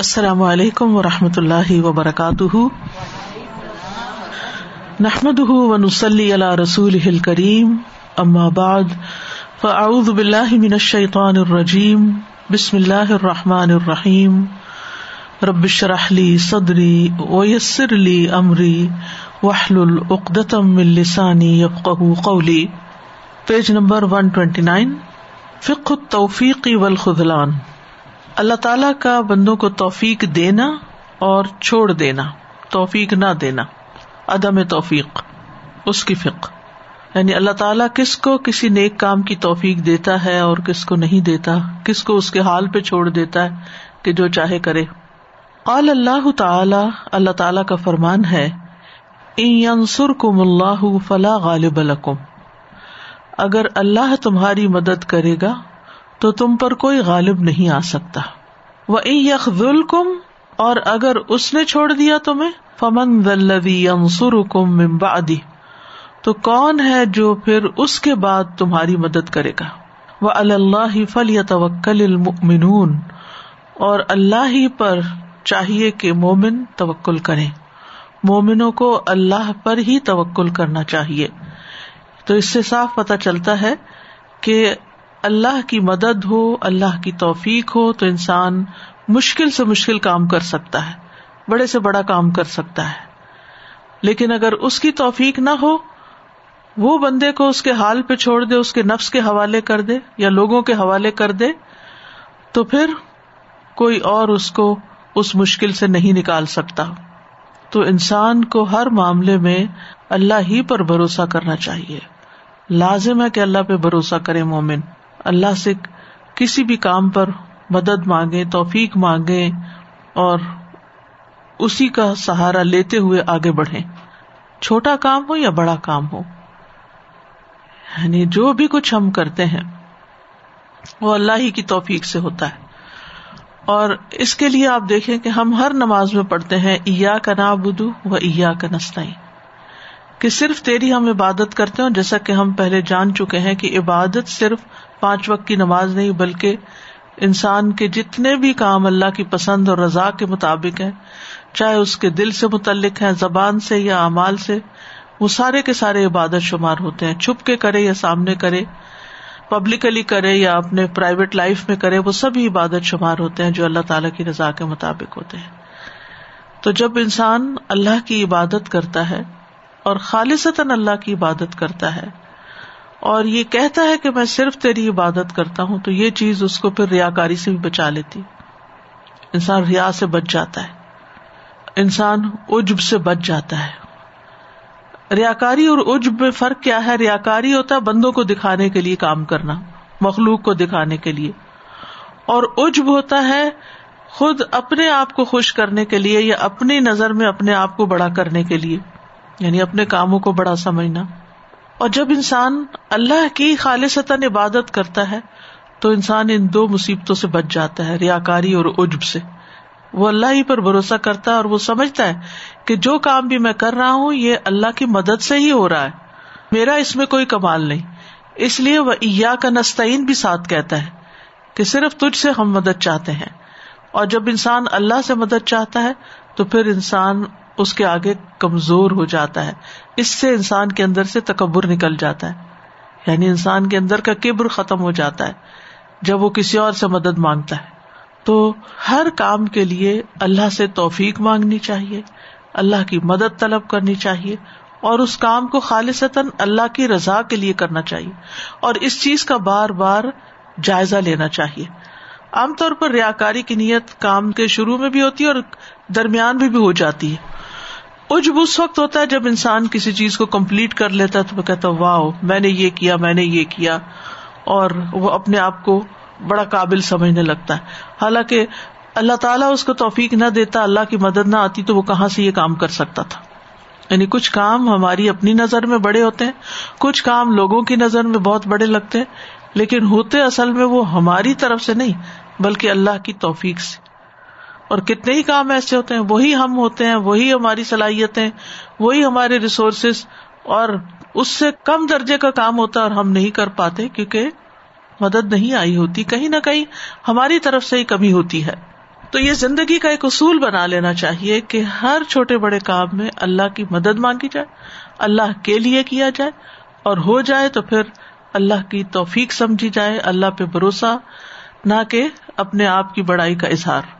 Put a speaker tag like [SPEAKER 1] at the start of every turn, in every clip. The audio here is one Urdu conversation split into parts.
[SPEAKER 1] السلام علیکم و رحمۃ اللہ وبرکاتہ۔ نحمد ونسلی علی رسول کریم اما بعد، فاعوذ باللہ من الشیطان الرجیم، بسم اللہ الرحمٰن الرحیم۔ ربش رحلی صدری ویسر علی عمری وحل العقدم السانی قولی۔ Page number one twenty nine فک والخذلان۔ اللہ تعالی کا بندوں کو توفیق دینا اور چھوڑ دینا، توفیق نہ دینا، عدم توفیق، اس کی فک یعنی اللہ تعالیٰ کس کو کسی نیک کام کی توفیق دیتا ہے اور کس کو نہیں دیتا، کس کو اس کے حال پہ چھوڑ دیتا ہے کہ جو چاہے کرے۔ قال اللہ تعالی اللہ تعالی کا فرمان ہے کم اللہ فلاں غالب الکم اگر اللہ تمہاری مدد کرے گا تو تم پر کوئی غالب نہیں آ سکتا۔ وہ یخ کم اور اگر اس نے چھوڑ دیا تمہیں، فمن دلوی انسر کم ممبادی تو کون ہے جو پھر اس کے بعد تمہاری مدد کرے گا؟ وہ اللہ فل یا توکل المنون اور اللہ ہی پر چاہیے کہ مومن توکل کرے۔ مومنوں کو اللہ پر ہی توکل کرنا چاہیے۔ تو اس سے صاف پتہ چلتا ہے کہ اللہ کی مدد ہو، اللہ کی توفیق ہو، تو انسان مشکل سے مشکل کام کر سکتا ہے، بڑے سے بڑا کام کر سکتا ہے۔ لیکن اگر اس کی توفیق نہ ہو، وہ بندے کو اس کے حال پہ چھوڑ دے، اس کے نفس کے حوالے کر دے یا لوگوں کے حوالے کر دے، تو پھر کوئی اور اس کو اس مشکل سے نہیں نکال سکتا۔ تو انسان کو ہر معاملے میں اللہ ہی پر بھروسہ کرنا چاہیے۔ لازم ہے کہ اللہ پہ بھروسہ کرے مومن۔ اللہ سے کسی بھی کام پر مدد مانگے توفیق مانگے اور اسی کا سہارا لیتے ہوئے آگے بڑھے چھوٹا کام ہو یا بڑا کام ہو؟ یعنی جو بھی کچھ ہم کرتے ہیں، وہ اللہ ہی کی توفیق سے ہوتا ہے۔ اور اس کے لیے آپ دیکھیں کہ ہم ہر نماز میں پڑھتے ہیں ایا کا نا بدو و ایا کا نسطائی کہ صرف تیری ہم عبادت کرتے ہیں جیسا کہ ہم پہلے جان چکے ہیں کہ عبادت صرف پانچ وقت کی نماز نہیں، بلکہ انسان کے جتنے بھی کام اللہ کی پسند اور رضا کے مطابق ہیں، چاہے اس کے دل سے متعلق ہے زبان سے یا امال سے، وہ سارے کے سارے عبادت شمار ہوتے ہیں۔ چھپ کے کرے یا سامنے کرے پبلکلی کرے یا اپنے پرائیویٹ لائف میں کرے، وہ سبھی عبادت شمار ہوتے ہیں جو اللہ تعالیٰ کی رضا کے مطابق ہوتے ہیں۔ تو جب انسان اللہ کی عبادت کرتا ہے اور خالصتاً اللہ کی عبادت کرتا ہے اور یہ کہتا ہے کہ میں صرف تیری عبادت کرتا ہوں تو یہ چیز اس کو پھر ریا کاری سے بھی بچا لیتی۔ انسان ریا سے بچ جاتا ہے۔ انسان اجب سے بچ جاتا ہے۔ ریا کاری اور اجب میں فرق کیا ہے؟ ریا کاری ہوتا ہے بندوں کو دکھانے کے لیے کام کرنا، مخلوق کو دکھانے کے لیے۔ اور اجب ہوتا ہے خود اپنے آپ کو خوش کرنے کے لیے یا اپنی نظر میں اپنے آپ کو بڑا کرنے کے لیے یعنی اپنے کاموں کو بڑا سمجھنا۔ اور جب انسان اللہ کی خالصتا عبادت کرتا ہے، تو انسان ان دو مصیبتوں سے بچ جاتا ہے ریا کاری اور عجب سے۔ وہ اللہ ہی پر بھروسہ کرتا ہے اور وہ سمجھتا ہے کہ جو کام بھی میں کر رہا ہوں، یہ اللہ کی مدد سے ہی ہو رہا ہے۔ میرا اس میں کوئی کمال نہیں۔ اس لیے وہ ایا کا نستعین بھی ساتھ کہتا ہے کہ صرف تجھ سے ہم مدد چاہتے ہیں۔ اور جب انسان اللہ سے مدد چاہتا ہے، تو پھر انسان اس کے آگے کمزور ہو جاتا ہے۔ اس سے انسان کے اندر سے تکبر نکل جاتا ہے۔ یعنی انسان کے اندر کا کبر ختم ہو جاتا ہے۔ جب وہ کسی اور سے مدد مانگتا ہے۔ تو ہر کام کے لیے اللہ سے توفیق مانگنی چاہیے۔ اللہ کی مدد طلب کرنی چاہیے۔ اور اس کام کو خالصتاً اللہ کی رضا کے لیے کرنا چاہیے۔ اور اس چیز کا بار بار جائزہ لینا چاہیے۔ عام طور پر ریا کاری کی نیت کام کے شروع میں بھی ہوتی ہے اور درمیان بھی, بھی ہو جاتی ہے۔ اجب اس وقت ہوتا ہے جب انسان کسی چیز کو کمپلیٹ کر لیتا ہے تو وہ کہتا واہ میں نے یہ کیا، میں نے یہ کیا، اور وہ اپنے آپ کو بڑا قابل سمجھنے لگتا ہے۔ حالانکہ اللہ تعالیٰ اس کو توفیق نہ دیتا، اللہ کی مدد نہ آتی تو وہ کہاں سے یہ کام کر سکتا تھا؟ یعنی کچھ کام ہماری اپنی نظر میں بڑے ہوتے ہیں، کچھ کام لوگوں کی نظر میں بہت بڑے لگتے ہیں، لیکن ہوتے اصل میں وہ ہماری طرف سے نہیں، بلکہ اللہ کی توفیق سے۔ اور کتنے ہی کام ایسے ہوتے ہیں، وہی ہم ہوتے ہیں، وہی ہماری صلاحیتیں، وہی ہمارے ریسورسز اور اس سے کم درجے کا کام ہوتا ہے اور ہم نہیں کر پاتے کیونکہ مدد نہیں آئی ہوتی، کہیں نہ کہیں ہماری طرف سے ہی کمی ہوتی ہے۔ تو یہ زندگی کا ایک اصول بنا لینا چاہیے کہ ہر چھوٹے بڑے کام میں اللہ کی مدد مانگی جائے، اللہ کے لیے کیا جائے، اور ہو جائے تو پھر اللہ کی توفیق سمجھی جائے، اللہ پہ بھروسہ، نہ کہ اپنے آپ کی بڑائی کا اظہار۔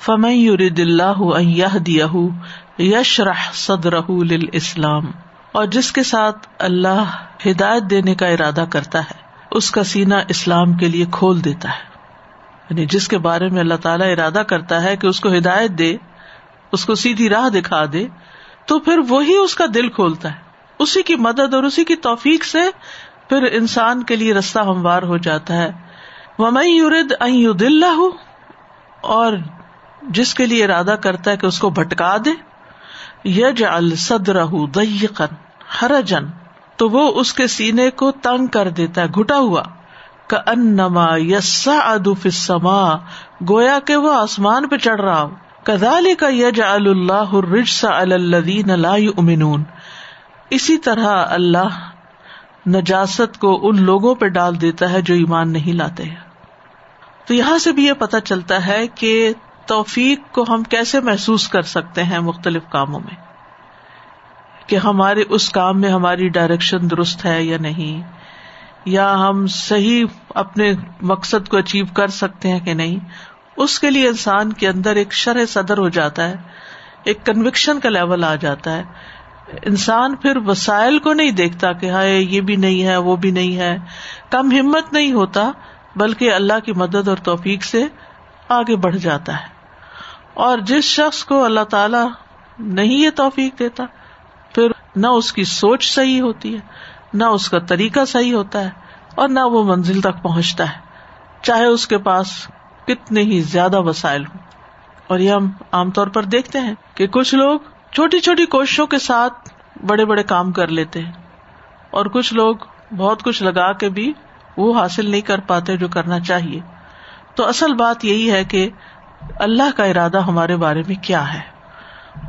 [SPEAKER 1] فمن يرد الله ان يهديه يشرح صدره للاسلام اور جس کے ساتھ اللہ ہدایت دینے کا ارادہ کرتا ہے، اس کا سینہ اسلام کے لیے کھول دیتا ہے۔ یعنی جس کے بارے میں اللہ تعالیٰ ارادہ کرتا ہے کہ اس کو ہدایت دے، اس کو سیدھی راہ دکھا دے، تو پھر وہی اس کا دل کھولتا ہے۔ اسی کی مدد اور اسی کی توفیق سے پھر انسان کے لیے رستہ ہموار ہو جاتا ہے۔ یورد دل اور جس کے لیے ارادہ کرتا ہے کہ اس کو بھٹکا دے یج الصدر ہر جن تو وہ اس کے سینے کو تنگ کر دیتا ہے، گھٹا ہوا۔ کا انما یسا ادما گویا کہ وہ آسمان پہ چڑھ رہا ہو۔ کدال کا یج اللہ الدین امنون اسی طرح اللہ نجاست کو ان لوگوں پہ ڈال دیتا ہے جو ایمان نہیں لاتے۔ تو یہاں سے بھی یہ پتا چلتا ہے کہ توفیق کو ہم کیسے محسوس کر سکتے ہیں مختلف کاموں میں؟ کہ ہمارے اس کام میں ہماری ڈائریکشن درست ہے یا نہیں؟ یا ہم صحیح اپنے مقصد کو اچیو کر سکتے ہیں کہ نہیں؟ اس کے لیے انسان کے اندر ایک شرح صدر ہو جاتا ہے، ایک کنوکشن کا لیول آ جاتا ہے۔ انسان پھر وسائل کو نہیں دیکھتا کہ ہائے، یہ بھی نہیں ہے، وہ بھی نہیں ہے۔ کم ہمت نہیں ہوتا، بلکہ اللہ کی مدد اور توفیق سے آگے بڑھ جاتا ہے۔ اور جس شخص کو اللہ تعالی نہیں یہ توفیق دیتا، پھر نہ اس کی سوچ صحیح ہوتی ہے، نہ اس کا طریقہ صحیح ہوتا ہے اور نہ وہ منزل تک پہنچتا ہے۔ چاہے اس کے پاس کتنے ہی زیادہ وسائل ہوں۔ اور یہ ہم عام طور پر دیکھتے ہیں کہ کچھ لوگ چھوٹی چھوٹی کوششوں کے ساتھ بڑے بڑے کام کر لیتے ہیں۔ اور کچھ لوگ بہت کچھ لگا کے بھی وہ حاصل نہیں کر پاتے جو کرنا چاہیے۔ تو اصل بات یہی ہے کہ اللہ کا ارادہ ہمارے بارے میں کیا ہے؟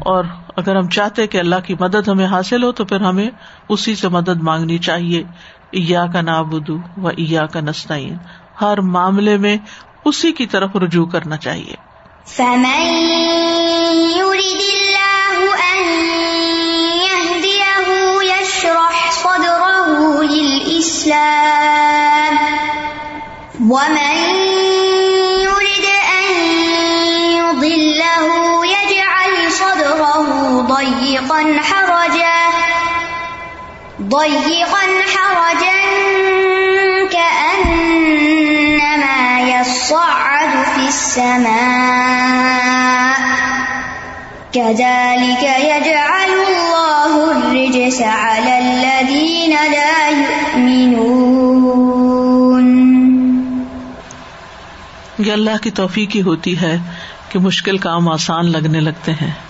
[SPEAKER 1] اور اگر ہم چاہتے کہ اللہ کی مدد ہمیں حاصل ہو، تو پھر ہمیں اسی سے مدد مانگنی چاہیے۔ ایا کا نابدو و ایا کا نسطین ہر معاملے میں اسی کی طرف رجوع کرنا چاہیے۔
[SPEAKER 2] ومن ضيقا حرجا ضيقا حرجا كأنما يصعد في السماء. كذلك يجعل الله الرجس على الذين لا يؤمنون.
[SPEAKER 1] یہ اللہ کی توفیق ہی ہوتی ہے کہ مشکل کام آسان لگنے لگتے ہیں۔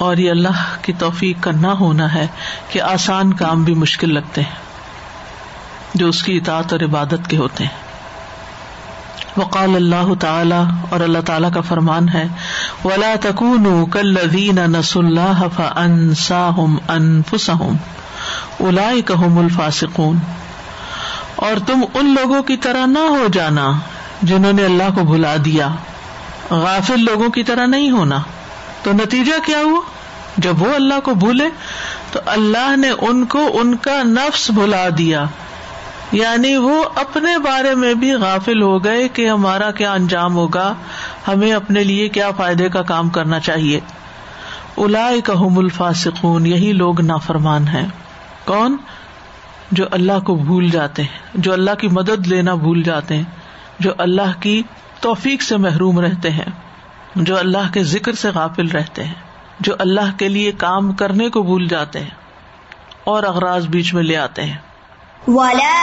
[SPEAKER 1] اور یہ اللہ کی توفیق کا نہ ہونا ہے کہ آسان کام بھی مشکل لگتے ہیں، جو اس کی اطاعت اور عبادت کے ہوتے ہیں۔ وقال اللہ تعالی اور اللہ تعالیٰ کا فرمان ہے، ولا تکون کل نس اللہ فنساہم انفسہم اولئک هم الفاسقون۔ اور تم ان لوگوں کی طرح نہ ہو جانا جنہوں نے اللہ کو بھلا دیا۔ غافل لوگوں کی طرح نہیں ہونا۔ تو نتیجہ کیا ہوا؟ جب وہ اللہ کو بھولے تو اللہ نے ان کو ان کا نفس بھلا دیا۔ یعنی وہ اپنے بارے میں بھی غافل ہو گئے کہ ہمارا کیا انجام ہوگا، ہمیں اپنے لیے کیا فائدے کا کام کرنا چاہیے۔ الا کام الفاسقون، یہی لوگ نافرمان ہیں۔ کون؟ جو اللہ کو بھول جاتے ہیں، جو اللہ کی مدد لینا بھول جاتے ہیں، جو اللہ کی توفیق سے محروم رہتے ہیں۔ جو اللہ کے ذکر سے غافل رہتے ہیں جو اللہ کے لیے کام کرنے کو بھول جاتے ہیں اور اغراض بیچ میں لے آتے ہیں۔
[SPEAKER 2] وَلَا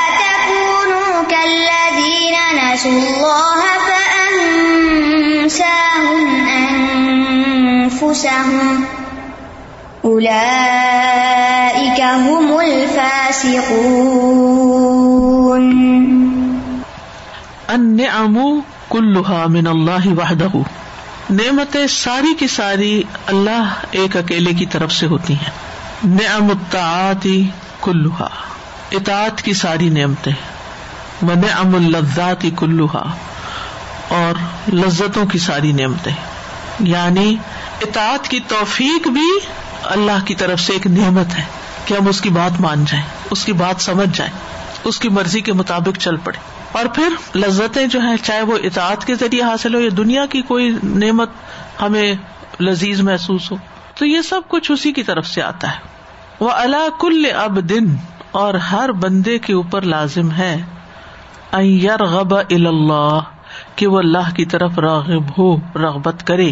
[SPEAKER 2] أنفسهم أولئك هم الفاسقون
[SPEAKER 1] النعم كلها من اللہ وحدہ نعمتیں ساری کی ساری اللہ ایک اکیلے کی طرف سے ہوتی ہیں۔ نعم الطاعات کلوہا اطاعت کی ساری نعمتیں۔ و نعم اللذات کلوہا اور لذتوں کی ساری نعمتیں۔ یعنی اطاعت کی توفیق بھی اللہ کی طرف سے ایک نعمت ہے کہ ہم اس کی بات مان جائیں، اس کی بات سمجھ جائیں، اس کی مرضی کے مطابق چل پڑے۔ اور پھر لذتیں جو ہیں، چاہے وہ اطاعت کے ذریعے حاصل ہو یا دنیا کی کوئی نعمت ہمیں لذیذ محسوس ہو۔ تو یہ سب کچھ اسی کی طرف سے آتا ہے۔ وہ اللہ کل اب دن اور ہر بندے کے اوپر لازم ہے غب اللہ کہ وہ اللہ کی طرف راغب ہو، رغبت کرے۔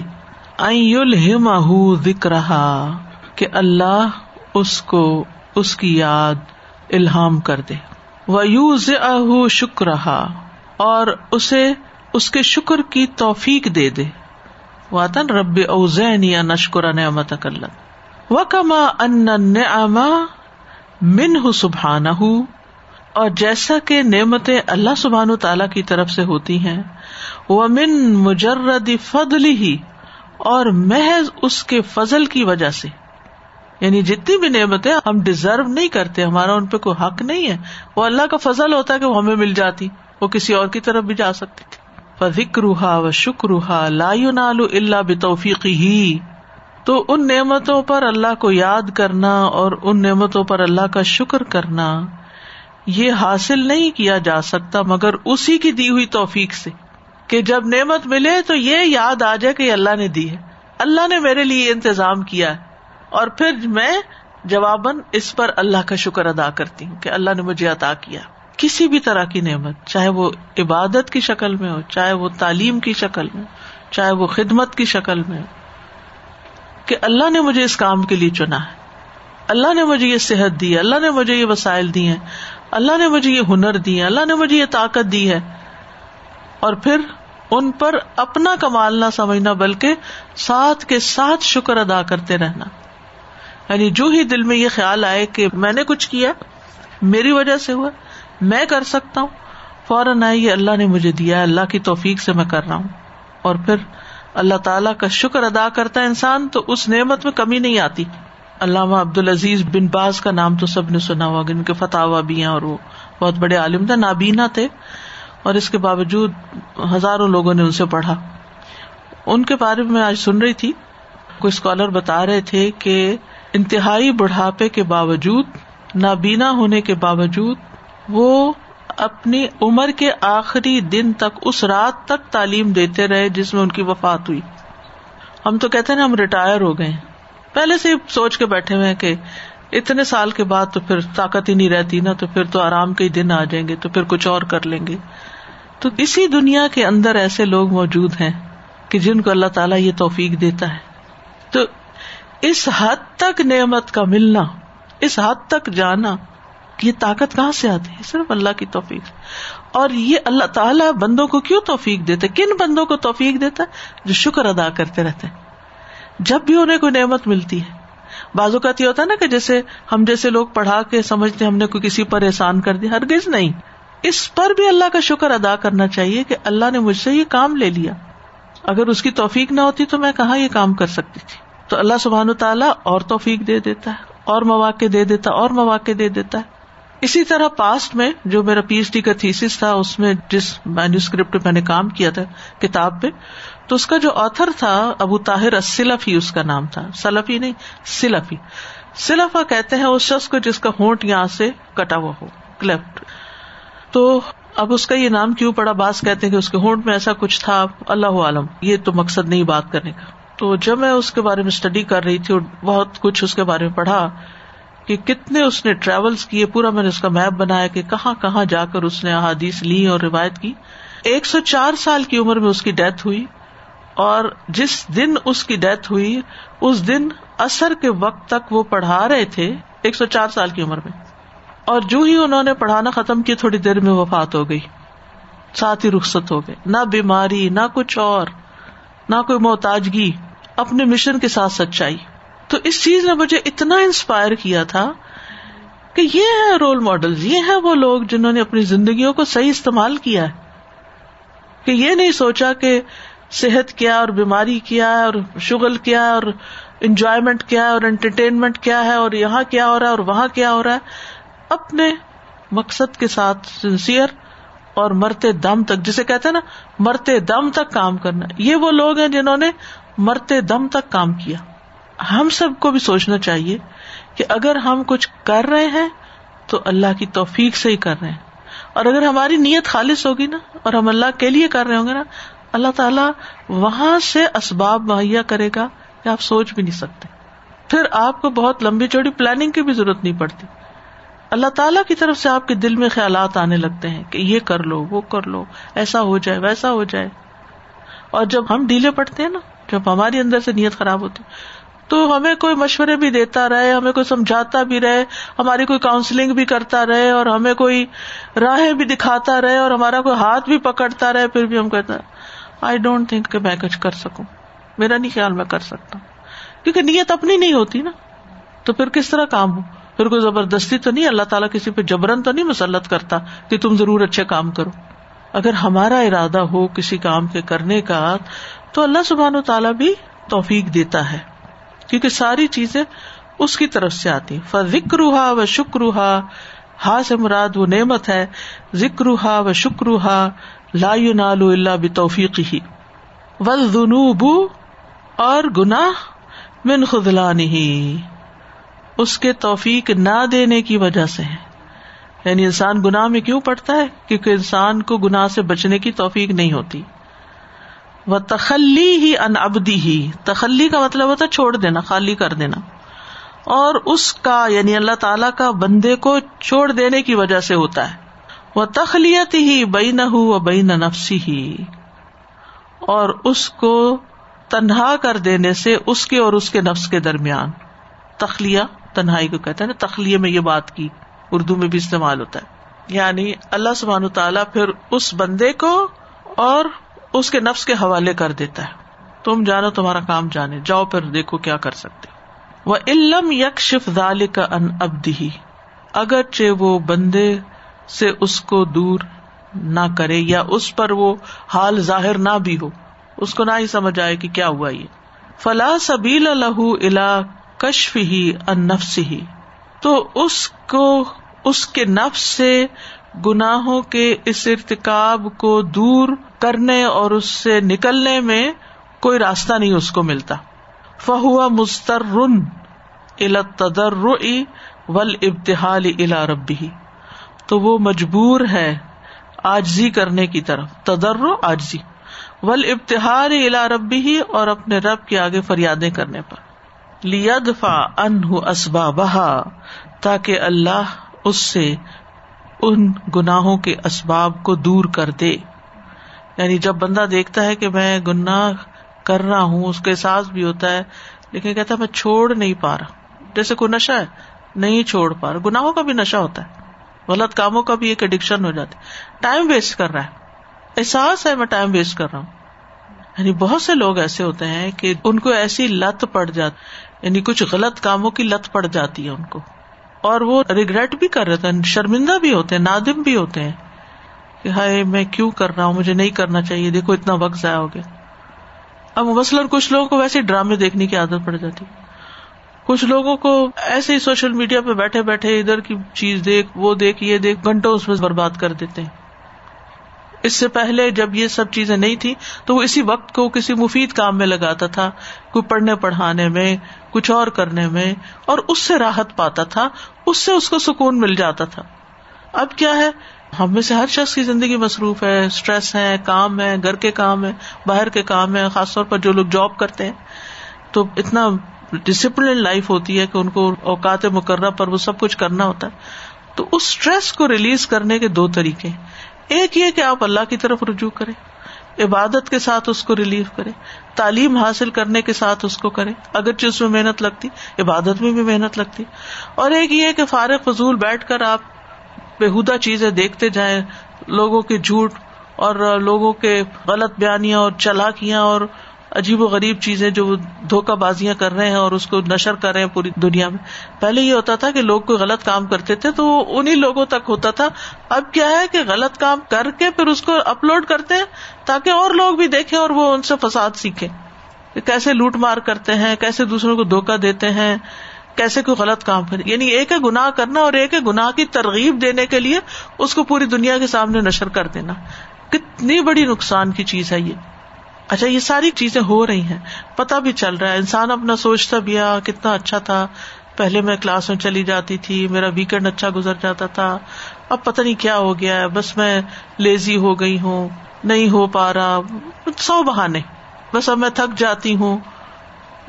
[SPEAKER 1] ذکر کہ اللہ اس کو، اس کی یاد الہام کر دے۔ وہ شکر اور اسے اس کے شکر کی توفیق دے دے۔ وطن رب اوزین یا نشکر نعمت کلت و کما ان من سبحان اور جیسا کہ نعمتیں اللہ سبحان تعالی کی طرف سے ہوتی ہیں وہ من مجرد فضل ہی اور محض اس کے فضل کی وجہ سے۔ یعنی جتنی بھی نعمتیں ہم ڈیزرو نہیں کرتے، ہمارا ان پہ کوئی حق نہیں ہے۔ وہ اللہ کا فضل ہوتا ہے کہ وہ ہمیں مل جاتی۔ وہ کسی اور کی طرف بھی جا سکتی تھی۔ ذکر و شکر لا نالو اللہ بتوفیقی ہی تو ان نعمتوں پر اللہ کو یاد کرنا اور ان نعمتوں پر اللہ کا شکر کرنا، یہ حاصل نہیں کیا جا سکتا، مگر اسی کی دی ہوئی توفیق سے۔ کہ جب نعمت ملے تو یہ یاد آ جائے کہ اللہ نے دی ہے۔ اللہ نے میرے لیے انتظام کیا ہے۔ اور پھر میں جواباً اس پر اللہ کا شکر ادا کرتی ہوں کہ اللہ نے مجھے عطا کیا۔ کسی بھی طرح کی نعمت، چاہے وہ عبادت کی شکل میں ہو، چاہے وہ تعلیم کی شکل میں چاہے وہ خدمت کی شکل میں ہو، کہ اللہ نے مجھے اس کام کے لیے چنا ہے۔ اللہ نے مجھے یہ صحت دی ہے، اللہ نے مجھے یہ وسائل دی ہیں۔ اللہ نے مجھے یہ ہنر دی ہے، اللہ نے مجھے یہ طاقت دی ہے۔ اور پھر ان پر اپنا کمال نہ سمجھنا، بلکہ ساتھ کے ساتھ شکر ادا کرتے رہنا۔ یعنی جو ہی دل میں یہ خیال آئے کہ میں نے کچھ کیا، میری وجہ سے ہوا، میں کر سکتا ہوں، فوراً آئے یہ اللہ نے مجھے دیا اللہ کی توفیق سے میں کر رہا ہوں۔ اور پھر اللہ تعالیٰ کا شکر ادا کرتا ہے انسان تو اس نعمت میں کمی نہیں آتی۔ علامہ عبد العزیز بن باز کا نام تو سب نے سنا ہوا ان کے فتح بھی ہیں اور وہ بہت بڑے عالم تھے، نابینا تھے۔ اور اس کے باوجود ہزاروں لوگوں نے ان سے پڑھا۔ ان کے بارے میں آج سن رہی تھی، کوئی اسکالر بتا رہے تھے کہ انتہائی بڑھاپے کے باوجود، نابینا ہونے کے باوجود، وہ اپنی عمر کے آخری دن تک اس رات تک تعلیم دیتے رہے جس میں ان کی وفات ہوئی۔ ہم تو کہتے نا ہم ریٹائر ہو گئے پہلے سے سوچ کے بیٹھے ہوئے کہ اتنے سال کے بعد تو پھر طاقت ہی نہیں رہتی نا، تو پھر تو آرام کے دن آ جائیں گے، تو پھر کچھ اور کر لیں گے۔ تو اسی دنیا کے اندر ایسے لوگ موجود ہیں کہ جن کو اللہ تعالیٰ یہ توفیق دیتا ہے۔ تو اس حد تک نعمت کا ملنا، اس حد تک جانا، یہ طاقت کہاں سے آتی ہے؟ صرف اللہ کی توفیق۔ اور یہ اللہ تعالیٰ بندوں کو کیوں توفیق دیتے کن بندوں کو توفیق دیتا ہے؟ جو شکر ادا کرتے رہتے جب بھی انہیں کوئی نعمت ملتی ہے۔ بازو کا یہ ہوتا ہے نا کہ جیسے ہم جیسے لوگ پڑھا کے سمجھتے ہم نے کوئی کسی پر احسان کر دیا، ہرگز نہیں۔ اس پر بھی اللہ کا شکر ادا کرنا چاہیے کہ اللہ نے مجھ سے یہ کام لے لیا۔ اگر اس کی توفیق نہ ہوتی تو میں کہاں یہ کام کر سکتی تھی؟ تو اللہ سبحان تعالیٰ اور توفیق دے دیتا ہے، اور مواقع دے دیتا، اور مواقع دے دیتا ہے۔ اسی طرح پاسٹ میں جو میرا پی ایچ ڈی کا تھیسس تھا، اس میں جس مینوسکرپٹ میں نے کام کیا تھا، کتاب پہ، تو اس کا جو آتھر تھا، ابو طاہر سلفی اس کا نام تھا۔ سلفی نہیں، سلفی۔ سلفا کہتے ہیں اس شخص کو جس کا ہونٹ یہاں سے کٹا ہوا ہو کلیفٹ تو اب اس کا یہ نام کیوں پڑا؟ باس کہتے ہیں کہ اس کے ہونٹ میں ایسا کچھ تھا۔ اللہ عالم یہ تو مقصد نہیں بات کرنے کا۔ تو جب میں اس کے بارے میں اسٹڈی کر رہی تھی اور بہت کچھ اس کے بارے میں پڑھا کہ کتنے اس نے ٹریولس کیے، پورا میں نے اس کا میپ بنایا کہ کہاں کہاں جا کر اس نے احادیث لی اور روایت کی۔ ایک سو چار سال کی عمر میں اس کی ڈیتھ ہوئی اور جس دن اس کی ڈیتھ ہوئی، اس دن اثر کے وقت تک وہ پڑھا رہے تھے ایک سو چار سال کی عمر میں۔ اور جو ہی انہوں نے پڑھانا ختم کیا، تھوڑی دیر میں وفات ہو گئی۔ ساتھ ہی رخصت ہو گئے۔ نہ بیماری، نہ کچھ اور، نہ کوئی محتاجگی۔ اپنے مشن کے ساتھ سچائی۔ تو اس چیز نے مجھے اتنا انسپائر کیا تھا کہ یہ ہے رول ماڈل یہ ہے وہ لوگ جنہوں نے اپنی زندگیوں کو صحیح استعمال کیا ہے۔ کہ یہ نہیں سوچا کہ صحت کیا اور بیماری کیا ہے اور شغل کیا ہے اور انجوائےمنٹ کیا ہے اور انٹرٹینمنٹ کیا ہے اور یہاں کیا ہو رہا ہے اور وہاں کیا ہو رہا ہے۔ اپنے مقصد کے ساتھ سنسیئر اور مرتے دم تک، جسے کہتے ہیں نا، مرتے دم تک کام کرنا۔ یہ وہ لوگ ہیں جنہوں نے مرتے دم تک کام کیا۔ ہم سب کو بھی سوچنا چاہیے کہ اگر ہم کچھ کر رہے ہیں تو اللہ کی توفیق سے ہی کر رہے ہیں۔ اور اگر ہماری نیت خالص ہوگی نا اور ہم اللہ کے لیے کر رہے ہوں گے نا، اللہ تعالیٰ وہاں سے اسباب مہیا کرے گا کہ آپ سوچ بھی نہیں سکتے۔ پھر آپ کو بہت لمبی چوڑی پلاننگ کی بھی ضرورت نہیں پڑتی۔ اللہ تعالیٰ کی طرف سے آپ کے دل میں خیالات آنے لگتے ہیں کہ یہ کر لو، وہ کر لو، ایسا ہو جائے، ویسا ہو جائے۔ اور جب ہم ڈھیلے پڑتے ہیں نا جب ہماری اندر سے نیت خراب ہوتی تو ہمیں کوئی مشورے بھی دیتا رہے، ہمیں کوئی سمجھاتا بھی رہے، ہماری کوئی کاؤنسلنگ بھی کرتا رہے اور ہمیں کوئی راہیں بھی دکھاتا رہے اور ہمارا کوئی ہاتھ بھی پکڑتا رہے، پھر بھی ہم کہتے آئی ڈونٹ تھنک کہ میں کچھ کر سکوں۔ میرا نہیں خیال میں کر سکتا۔ کیونکہ نیت اپنی نہیں ہوتی نا۔ تو پھر کس طرح کام ہو؟ پھر کوئی زبردستی تو نہیں، اللہ تعالیٰ کسی پہ جبرن تو نہیں مسلط کرتا کہ تم ضرور اچھے کام کرو۔ اگر ہمارا ارادہ ہو کسی کام کے کرنے کا تو اللہ سبحان و تعالیٰ بھی توفیق دیتا ہے۔ کیونکہ ساری چیزیں اس کی طرف سے آتی ذکر و شکر ہا سے مراد وہ نعمت ہے۔ ذکر و شکر لا نالو اللہ بتوفیق ہی اور گناہ من خدلا نہیں اس کے توفیق نہ دینے کی وجہ سے ہے یعنی انسان گناہ میں کیوں پڑتا ہے؟ کیونکہ انسان کو گناہ سے بچنے کی توفیق نہیں ہوتی۔ وہ تخلی ہی ان ابدی ہی۔ تخلی کا مطلب ہوتا ہے چھوڑ دینا، خالی کر دینا۔ اور اس کا یعنی اللہ تعالی کا بندے کو چھوڑ دینے کی وجہ سے ہوتا ہے۔ وہ تخلیت ہی بئی نہ ہو بئی نہ نفسی ہی۔ اور اس کو تنہا کر دینے سے اس کے اور اس کے نفس کے درمیان۔ تخلیہ، تنہائی کو کہتے ہیں نا تخلیے میں یہ بات کی، اردو میں بھی استعمال ہوتا ہے۔ یعنی اللہ سبحان تعالیٰ پھر اس بندے کو اور اس کے نفس کے حوالے کر دیتا ہے۔ تم جانو تمہارا کام جانے، جاؤ پھر دیکھو کیا کر سکتے۔ وہ علم یک شف دال کا ان ابدی اگرچہ وہ بندے سے اس کو دور نہ کرے یا اس پر وہ حال ظاہر نہ بھی ہو، اس کو نہ ہی سمجھ آئے کہ کیا ہوا یہ۔ فلاح سبیل الح الا کشف ہی ان نفس ہی تو اس کو، اس کے نفس سے گناہوں کے اس ارتکاب کو دور کرنے اور اس سے نکلنے میں کوئی راستہ نہیں اس کو ملتا۔ فہو مستر تدر ول ابتحال الا ربی تو وہ مجبور ہے آجزی کرنے کی طرف تدر آجزی ول ابتحال الا ربی ہی اور اپنے رب کے آگے فریادیں کرنے پر۔ لیدفع عنہ اسبابہا، تاکہ اللہ اس سے ان گناہوں کے اسباب کو دور کر دے۔ یعنی جب بندہ دیکھتا ہے کہ میں گناہ کر رہا ہوں، اس کے احساس بھی ہوتا ہے، لیکن کہتا ہے میں چھوڑ نہیں پا رہا۔ جیسے کوئی نشہ ہے، نہیں چھوڑ پا رہا۔ گناہوں کا بھی نشہ ہوتا ہے۔ غلط کاموں کا بھی ایک اڈکشن ہو جاتی ٹائم ویسٹ کر رہا ہے۔ احساس ہے میں ٹائم ویسٹ کر رہا ہوں۔ یعنی بہت سے لوگ ایسے ہوتے ہیں کہ ان کو ایسی لت پڑ جاتی یعنی کچھ غلط کاموں کی لت پڑ جاتی ہے ان کو۔ اور وہ ریگریٹ بھی کر رہے تھے شرمندہ بھی ہوتے ہیں، نادم بھی ہوتے ہیں۔ کہ ہائے میں کیوں کر رہا ہوں؟ مجھے نہیں کرنا چاہیے۔ دیکھو، اتنا وقت ضائع ہو گیا۔ اب مثلاً کچھ لوگوں کو ویسے ڈرامے دیکھنے کی عادت پڑ جاتی۔ کچھ لوگوں کو ایسے ہی سوشل میڈیا پہ بیٹھے بیٹھے ادھر کی چیز دیکھ، وہ دیکھ، یہ دیکھ، گھنٹوں اس میں برباد کر دیتے ہیں۔ اس سے پہلے جب یہ سب چیزیں نہیں تھی تو وہ اسی وقت کو کسی مفید کام میں لگاتا تھا، کوئی پڑھنے پڑھانے میں، کچھ اور کرنے میں، اور اس سے راحت پاتا تھا، اس سے اس کو سکون مل جاتا تھا۔ اب کیا ہے؟ ہم میں سے ہر شخص کی زندگی مصروف ہے اسٹریس ہے، کام ہے، گھر کے کام ہے، باہر کے کام ہے، خاص طور پر جو لوگ جاب کرتے ہیں۔ تو اتنا ڈسپلن لائف ہوتی ہے کہ ان کو اوقات مقررہ پر وہ سب کچھ کرنا ہوتا ہے۔ تو اس اسٹریس کو ریلیز کرنے کے دو طریقے ایک یہ کہ آپ اللہ کی طرف رجوع کریں، عبادت کے ساتھ اس کو ریلیف کرے تعلیم حاصل کرنے کے ساتھ اس کو کرے اگرچہ اس میں محنت لگتی، عبادت میں بھی محنت لگتی۔ اور ایک یہ کہ فارغ فضول بیٹھ کر آپ بےحدہ چیزیں دیکھتے جائیں، لوگوں کے جھوٹ اور لوگوں کے غلط بیانیاں اور چلاکیاں اور عجیب و غریب چیزیں جو دھوکہ بازیاں کر رہے ہیں اور اس کو نشر کر رہے ہیں پوری دنیا میں۔ پہلے یہ ہوتا تھا کہ لوگ کوئی غلط کام کرتے تھے تو انہیں لوگوں تک ہوتا تھا۔ اب کیا ہے کہ غلط کام کر کے پھر اس کو اپلوڈ کرتے ہیں تاکہ اور لوگ بھی دیکھیں اور وہ ان سے فساد سیکھیں۔ کہ کیسے لوٹ مار کرتے ہیں، کیسے دوسروں کو دھوکا دیتے ہیں۔ کیسے کوئی غلط کام کرے؟ یعنی ایک ہے گناہ کرنا اور ایک ہے گناہ کی ترغیب دینے کے لیے اس کو پوری دنیا کے سامنے نشر کر دینا۔ کتنی بڑی نقصان کی چیز ہے یہ۔ اچھا یہ ساری چیزیں ہو رہی ہیں پتا بھی چل رہا ہے۔ انسان اپنا سوچتا بھی کتنا اچھا تھا۔ پہلے میں کلاس میں چلی جاتی تھی، میرا ویکینڈ اچھا گزر جاتا تھا۔ اب پتہ نہیں کیا ہو گیا ہے۔ بس میں لیزی ہو گئی ہوں، نہیں ہو پا رہا۔ سو بہانے۔ بس اب میں تھک جاتی ہوں۔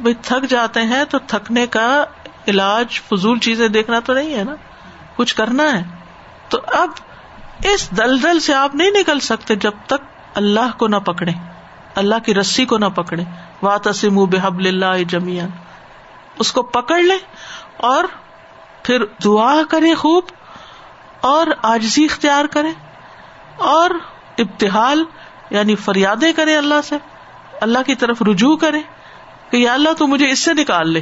[SPEAKER 1] بھائی تھک جاتے ہیں تو تھکنے کا علاج فضول چیزیں دیکھنا تو نہیں ہے نا، کچھ کرنا ہے۔ تو اب اس دل دل سے آپ نہیں نکل سکتے جب تک اللہ کو نہ پکڑے، اللہ کی رسی کو نہ پکڑے۔ وا تسیم بحب اللہ جمیا اس کو پکڑ لے اور پھر دعا کرے خوب اور آجزی اختیار کرے اور ابتحال یعنی فریادیں کرے اللہ سے۔ اللہ کی طرف رجوع کرے کہ یا اللہ تو مجھے اس سے نکال لے۔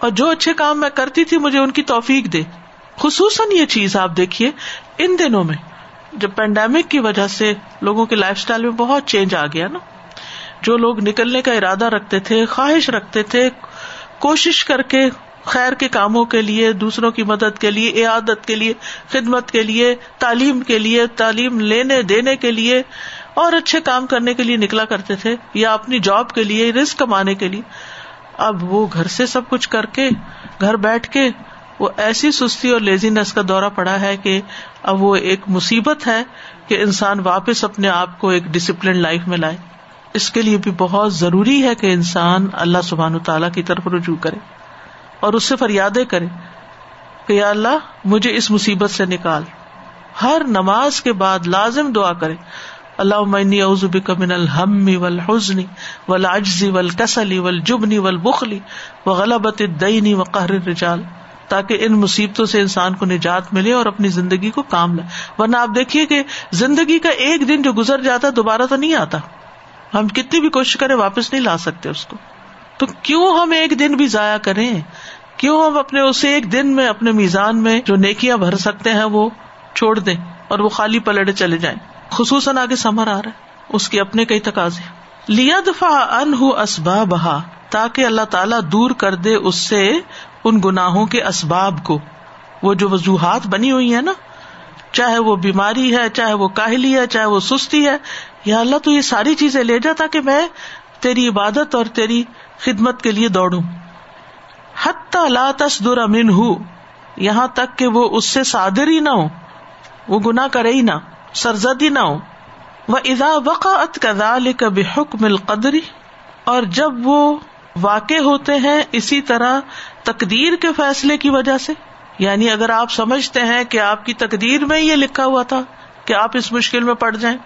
[SPEAKER 1] اور جو اچھے کام میں کرتی تھی مجھے ان کی توفیق دے۔ خصوصاً یہ چیز آپ دیکھیے، ان دنوں میں جب پینڈیمک کی وجہ سے لوگوں کے لائف اسٹائل میں بہت چینج آ گیا نا۔ جو لوگ نکلنے کا ارادہ رکھتے تھے، خواہش رکھتے تھے، کوشش کر کے خیر کے کاموں کے لیے، دوسروں کی مدد کے لیے، عیادت کے لیے، خدمت کے لیے، تعلیم کے لیے، تعلیم لینے، دینے کے لیے اور اچھے کام کرنے کے لیے نکلا کرتے تھے یا اپنی جاب کے لیے رسک کمانے کے لیے۔ اب وہ گھر سے سب کچھ کر کے، گھر بیٹھ کے وہ ایسی سستی اور لیزینس کا دورہ پڑا ہے کہ اب وہ ایک مصیبت ہے کہ انسان واپس اپنے آپ کو ایک ڈسپلن لائف میں لائے۔ اس کے لیے بھی بہت ضروری ہے کہ انسان اللہ سبحان تعالیٰ کی طرف رجوع کرے اور اس سے فریادیں کرے کہ یا اللہ مجھے اس مصیبت سے نکال۔ ہر نماز کے بعد لازم دعا کرے۔ اللہ عمنی بک من الحم والحزن والعجز والکسل والجبن والبخل وغلبت الدین وقہر الرجال تاکہ ان مصیبتوں سے انسان کو نجات ملے اور اپنی زندگی کو کام لے۔ ورنہ آپ دیکھیے کہ زندگی کا ایک دن جو گزر جاتا دوبارہ تو نہیں آتا۔ ہم کتنی بھی کوشش کریں واپس نہیں لا سکتے اس کو۔ تو کیوں ہم ایک دن بھی ضائع کریں؟ کیوں ہم اپنے اسے ایک دن میں، اپنے میزان میں جو نیکیاں بھر سکتے ہیں وہ چھوڑ دیں اور وہ خالی پلڑے چلے جائیں؟ خصوصاً آگے سمر آ رہا ہے۔ اس کے اپنے کئی تقاضے۔ لیا دفاع ان اسباب بہا تاکہ اللہ تعالیٰ دور کر دے اس سے ان گناہوں کے اسباب کو۔ وہ جو وجوہات بنی ہوئی ہے نا، چاہے وہ بیماری ہے، چاہے وہ کاہلی ہے، چاہے وہ سستی ہے، یا اللہ تو یہ ساری چیزیں لے جا تاکہ میں تیری عبادت اور تیری خدمت کے لیے دوڑوں۔ حتی لا تصدر امن ہوں یہاں تک کہ وہ اس سے صادر ہی نہ ہو۔ وہ گنا کرے ہی نہ۔ سرزد ہی نہ ہو وہ ادا وقعت کدال کبھی حکم القدری اور جب وہ واقع ہوتے ہیں اسی طرح تقدیر کے فیصلے کی وجہ سے یعنی اگر آپ سمجھتے ہیں کہ آپ کی تقدیر میں یہ لکھا ہوا تھا کہ آپ اس مشکل میں پڑ جائیں،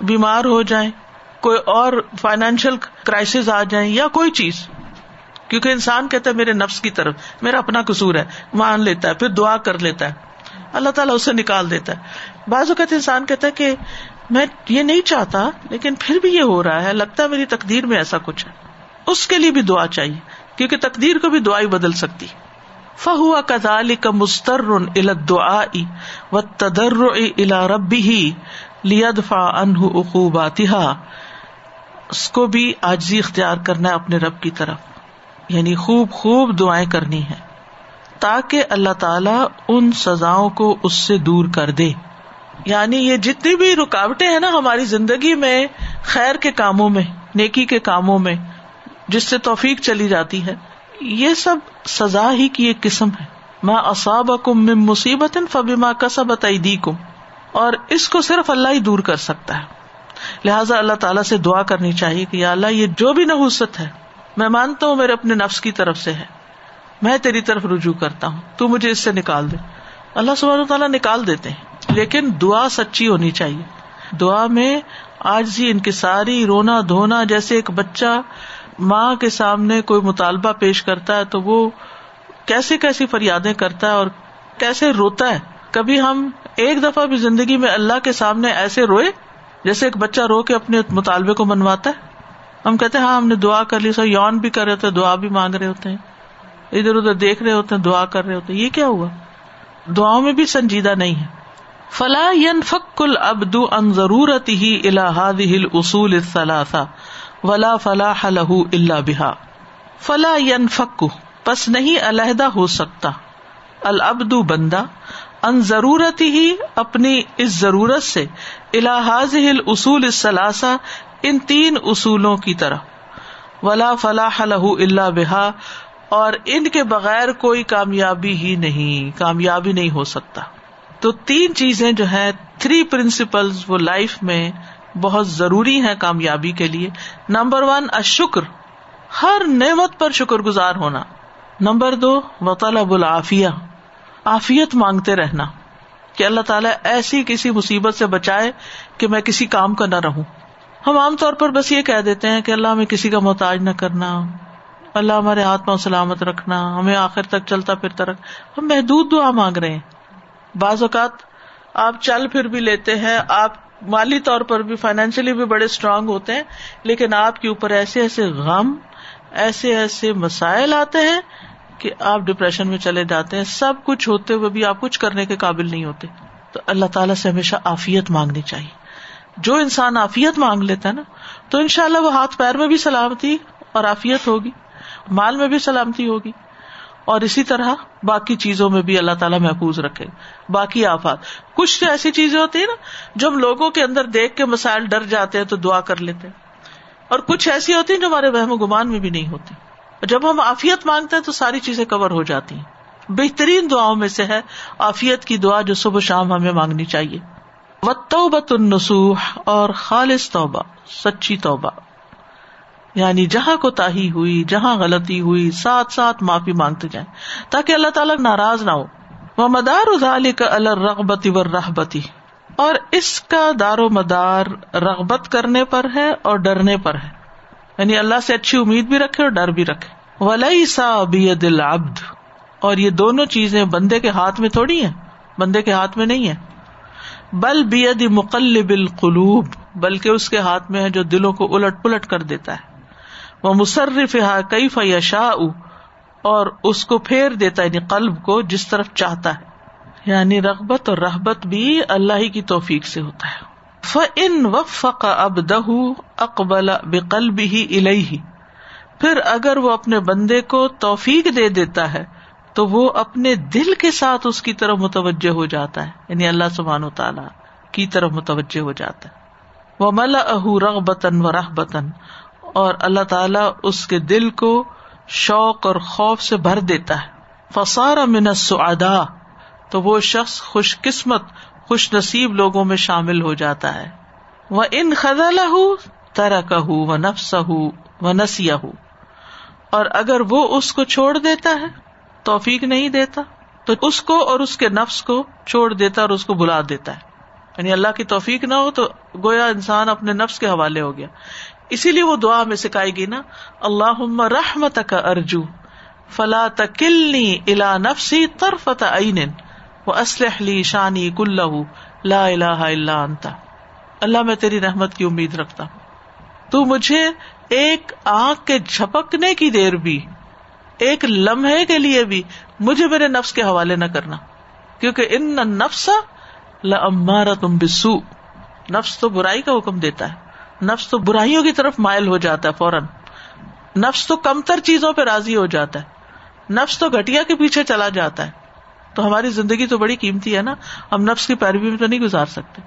[SPEAKER 1] بیمار ہو جائیں، کوئی اور فائنینشیل کرائسس آ جائیں یا کوئی چیز، کیونکہ انسان کہتا ہے میرے نفس کی طرف، میرا اپنا قصور ہے، مان لیتا ہے، پھر دعا کر لیتا ہے، اللہ تعالیٰ اسے نکال دیتا ہے۔ بعض اوقات انسان کہتا ہے کہ میں یہ نہیں چاہتا، لیکن پھر بھی یہ ہو رہا ہے، لگتا ہے میری تقدیر میں ایسا کچھ ہے۔ اس کے لیے بھی دعا چاہیے، کیونکہ تقدیر کو بھی دعائی بدل سکتی۔ فہو کزال کا مستر دعا و تدر الا ربی ہی لیدفا انہ اقوبات اس کو بھی آجزی اختیار کرنا ہے اپنے رب کی طرف۔ یعنی خوب خوب دعائیں کرنی ہے تاکہ اللہ تعالی ان سزاؤں کو اس سے دور کر دے۔ یعنی یہ جتنی بھی رکاوٹیں ہیں نا ہماری زندگی میں، خیر کے کاموں میں، نیکی کے کاموں میں، جس سے توفیق چلی جاتی ہے، یہ سب سزا ہی کی ایک قسم ہے۔ ماں اصاب کم مصیبت فبی ماں کسبت کم اور اس کو صرف اللہ ہی دور کر سکتا ہے۔ لہٰذا اللہ تعالیٰ سے دعا کرنی چاہیے کہ یا اللہ، یہ جو بھی نحوست ہے، میں مانتا ہوں، میرے اپنے نفس کی طرف سے ہے۔ میں تیری طرف رجوع کرتا ہوں۔ تو مجھے اس سے نکال دے۔ اللہ سب تعالیٰ نکال دیتے ہیں۔ لیکن دعا سچی ہونی چاہیے۔ دعا میں آج ہی ان کی ساری رونا دھونا جیسے ایک بچہ ماں کے سامنے کوئی مطالبہ پیش کرتا ہے تو وہ کیسی کیسی فریادیں کرتا ہے اور کیسے روتا ہے۔ کبھی ہم ایک دفعہ بھی زندگی میں اللہ کے سامنے ایسے روئے جیسے ایک بچہ رو کے اپنے مطالبے کو منواتا ہے۔ ہم کہتے ہیں ہاں ہم نے دعا کر لی، سو یون بھی کر رہے ہوتے، دعا بھی مانگ رہے ہوتے ہیں۔ ادھر ادھر دیکھ رہے ہوتے ہیں دعا کر رہے ہوتے۔ ہیں یہ کیا ہوا؟ دعاؤں میں بھی سنجیدہ نہیں ہے۔ فلا ین فکل ابدو ان ضرورت ہی الحاد ہل اصول ولا فلاح لہ اللہ بحا فلا ین فک پس نہیں علیحدہ ہو سکتا۔ العبدو بندہ ان ضرورت ہی اپنی اس ضرورت سے الحاظ اصول الثلاثہ ان تین اصولوں کی طرح۔ ولا فلاح لہ اللہ بحا اور ان کے بغیر کوئی کامیابی ہی نہیں، کامیابی نہیں ہو سکتا۔ تو تین چیزیں جو ہے تھری پرنسپل وہ لائف میں بہت ضروری ہے کامیابی کے لیے۔ نمبر ون اشکر ہر نعمت پر شکر گزار ہونا۔ نمبر دو وطلب العافیہ عافیت مانگتے رہنا۔ کہ اللہ تعالیٰ ایسی کسی مصیبت سے بچائے کہ میں کسی کام کا نہ رہوں۔ ہم عام طور پر بس یہ کہہ دیتے ہیں کہ اللہ ہمیں کسی کا محتاج نہ کرنا۔ اللہ ہمارے ہاتھ پاؤں سلامت رکھنا۔ ہمیں آخر تک چلتا پھرتا رکھ۔ ہم محدود دعا مانگ رہے ہیں۔ بعض اوقات آپ چل پھر بھی لیتے ہیں، آپ مالی طور پر بھی فائنینشلی بھی بڑے اسٹرانگ ہوتے ہیں، لیکن آپ کے اوپر ایسے ایسے غم، ایسے ایسے مسائل آتے ہیں کہ آپ ڈپریشن میں چلے جاتے ہیں۔ سب کچھ ہوتے ہوئے بھی آپ کچھ کرنے کے قابل نہیں ہوتے۔ تو اللہ تعالیٰ سے ہمیشہ آفیت مانگنی چاہیے۔ جو انسان آفیت مانگ لیتا ہے نا، تو ان شاء اللہ وہ ہاتھ پیر میں بھی سلامتی اور آفیت ہوگی، مال میں بھی سلامتی ہوگی۔ اور اسی طرح باقی چیزوں میں بھی اللہ تعالیٰ محفوظ رکھے، باقی آفات۔ کچھ تو ایسی چیزیں ہوتی ہیں نا، جو ہم لوگوں کے اندر دیکھ کے مسائل ڈر جاتے ہیں تو دعا کر لیتے ہیں۔ اور کچھ ایسی ہوتی ہیں جو ہمارے وہم و گمان میں بھی نہیں ہوتی۔ جب ہم آفیت مانگتے ہیں تو ساری چیزیں کور ہو جاتی ہیں۔ بہترین دعاؤں میں سے ہے آفیت کی دعا جو صبح شام ہمیں مانگنی چاہیے۔ و توبت النسوح اور خالص توبہ، سچی توبہ۔ یعنی جہاں کو تاہی ہوئی، جہاں غلطی ہوئی، ساتھ ساتھ معافی مانگتے جائیں۔ تاکہ اللہ تعالیٰ ناراض نہ ہو۔ وہ مدار ادال کا الرغبتی و رحبتی اور اس کا دار و مدار رغبت کرنے پر ہے اور ڈرنے پر ہے۔ یعنی اللہ سے اچھی امید بھی رکھے اور ڈر بھی رکھے۔ ولی سا بید العبد۔ اور یہ دونوں چیزیں بندے کے ہاتھ میں تھوڑی ہیں، بندے کے ہاتھ میں نہیں ہے بل بید مقلب القلوب۔ بلکہ اس کے ہاتھ میں ہے جو دلوں کو الٹ پلٹ کر دیتا ہے۔ وہ مصرف کئی فیشا اور اس کو پھیر دیتا ہے یعنی قلب کو جس طرف چاہتا ہے۔ یعنی رغبت اور رحبت بھی اللہ ہی کی توفیق سے ہوتا ہے۔ فن وفق اب دہ اقبل بقلب ہی الہی پھر اگر وہ اپنے بندے کو توفیق دے دیتا ہے، تو وہ اپنے دل کے ساتھ اس کی طرف متوجہ ہو جاتا ہے۔ یعنی اللہ سبحان و تعالی کی طرف متوجہ ہو جاتا ہے۔ وہ ملا اہ رغبتن و رحبتن اور اللہ تعالیٰ اس کے دل کو شوق اور خوف سے بھر دیتا ہے۔ فسار من سعدا تو وہ شخص خوش قسمت، خوش نصیب لوگوں میں شامل ہو جاتا ہے۔ وہ ان خزلہ ترا کہ و نفس و نسیا اور اگر وہ اس کو چھوڑ دیتا ہے، توفیق نہیں دیتا، تو اس کو اور اس کے نفس کو چھوڑ دیتا اور اس کو بلا دیتا ہے۔ یعنی اللہ کی توفیق نہ ہو تو گویا انسان اپنے نفس کے حوالے ہو گیا۔ اسی لیے وہ دعا میں سکھائی گئی نا اللہ رحمت کا ارجو، فلا تکلنی الا نفسی ترفت عین وہ اسلح لی شانی کل لا الہ الا انت۔ اللہ، میں تیری رحمت کی امید رکھتا ہوں۔ تو مجھے ایک آنکھ کے جھپکنے کی دیر بھی، ایک لمحے کے لیے بھی مجھے میرے نفس کے حوالے نہ کرنا۔ کیونکہ ان نفس لمارا تم بسو نفس تو برائی کا حکم دیتا ہے۔ نفس تو برائیوں کی طرف مائل ہو جاتا ہے فوراً۔ نفس تو کمتر چیزوں پہ راضی ہو جاتا ہے۔ نفس تو گٹیا کے پیچھے چلا جاتا ہے۔ تو ہماری زندگی تو بڑی قیمتی ہے نا۔ ہم نفس کی پیروی میں تو نہیں گزار سکتے۔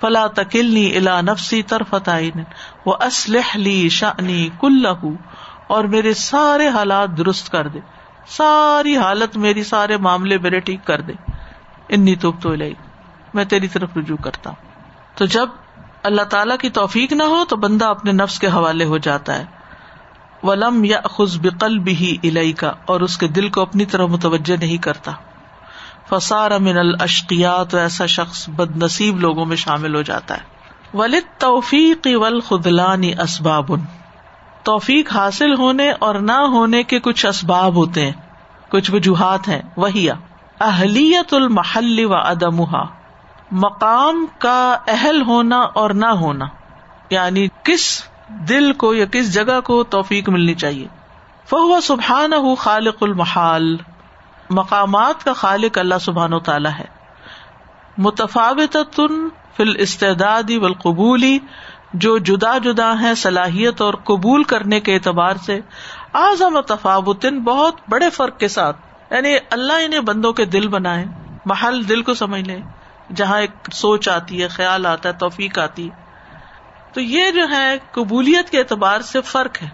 [SPEAKER 1] فلا تکلنی الا نفسی طرفت وہ اسلح لی شانی کل اور میرے سارے حالات درست کر دے۔ ساری حالت میری سارے معاملے میرے ٹھیک کر دے۔ انی تو میں تیری طرف رجوع کرتا ہوں۔ تو جب اللہ تعالیٰ کی توفیق نہ ہو تو بندہ اپنے نفس کے حوالے ہو جاتا ہے۔ ولم یا خز بقل بھی الہی کا اور اس کے دل کو اپنی طرح متوجہ نہیں کرتا۔ فسار امن الشقیات ایسا شخص بد نصیب لوگوں میں شامل ہو جاتا ہے۔ ولد توفیق ول خدلانی اسباب توفیق حاصل ہونے اور نہ ہونے کے کچھ اسباب ہوتے ہیں، کچھ وجوہات ہیں۔ وہی اہلیت المحل و ادمہ مقام کا اہل ہونا اور نہ ہونا یعنی کس دل کو یا کس جگہ کو توفیق ملنی چاہیے۔ فہو سبحان ہُ خالق المحال، مقامات کا خالق اللہ سبحان و تعالیٰ ہے۔ متفاوت فل استعدادی والقبولی جو جدا جدا ہے صلاحیت اور قبول کرنے کے اعتبار سے۔ اعظم تفاوتن بہت بڑے فرق کے ساتھ یعنی اللہ انہیں بندوں کے دل بنائے، محل دل کو سمجھ لے۔ جہاں ایک سوچ آتی ہے، خیال آتا ہے، توفیق آتی ہے۔ تو یہ جو ہے، قبولیت کے اعتبار سے فرق ہے۔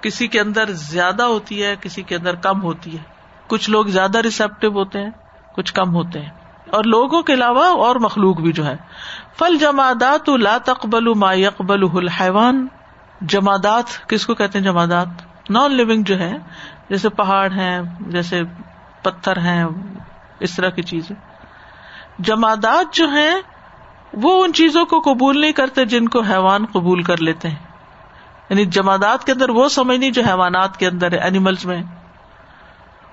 [SPEAKER 1] کسی کے اندر زیادہ ہوتی ہے، کسی کے اندر کم ہوتی ہے۔ کچھ لوگ زیادہ ریسپٹیو ہوتے ہیں، کچھ کم ہوتے ہیں۔ اور لوگوں کے علاوہ اور مخلوق بھی جو ہے۔ فل جمادات لا تقبل ما يقبل الحيوان جمادات، کس کو کہتے ہیں جمادات؟ نان لونگ جو ہے جیسے پہاڑ ہیں، جیسے پتھر ہیں، اس طرح کی چیزیں۔ جمادات جو ہیں، وہ ان چیزوں کو قبول نہیں کرتے جن کو حیوان قبول کر لیتے ہیں۔ یعنی جمادات کے اندر وہ سمجھ نہیں جو حیوانات کے اندر ہے اینیملس میں۔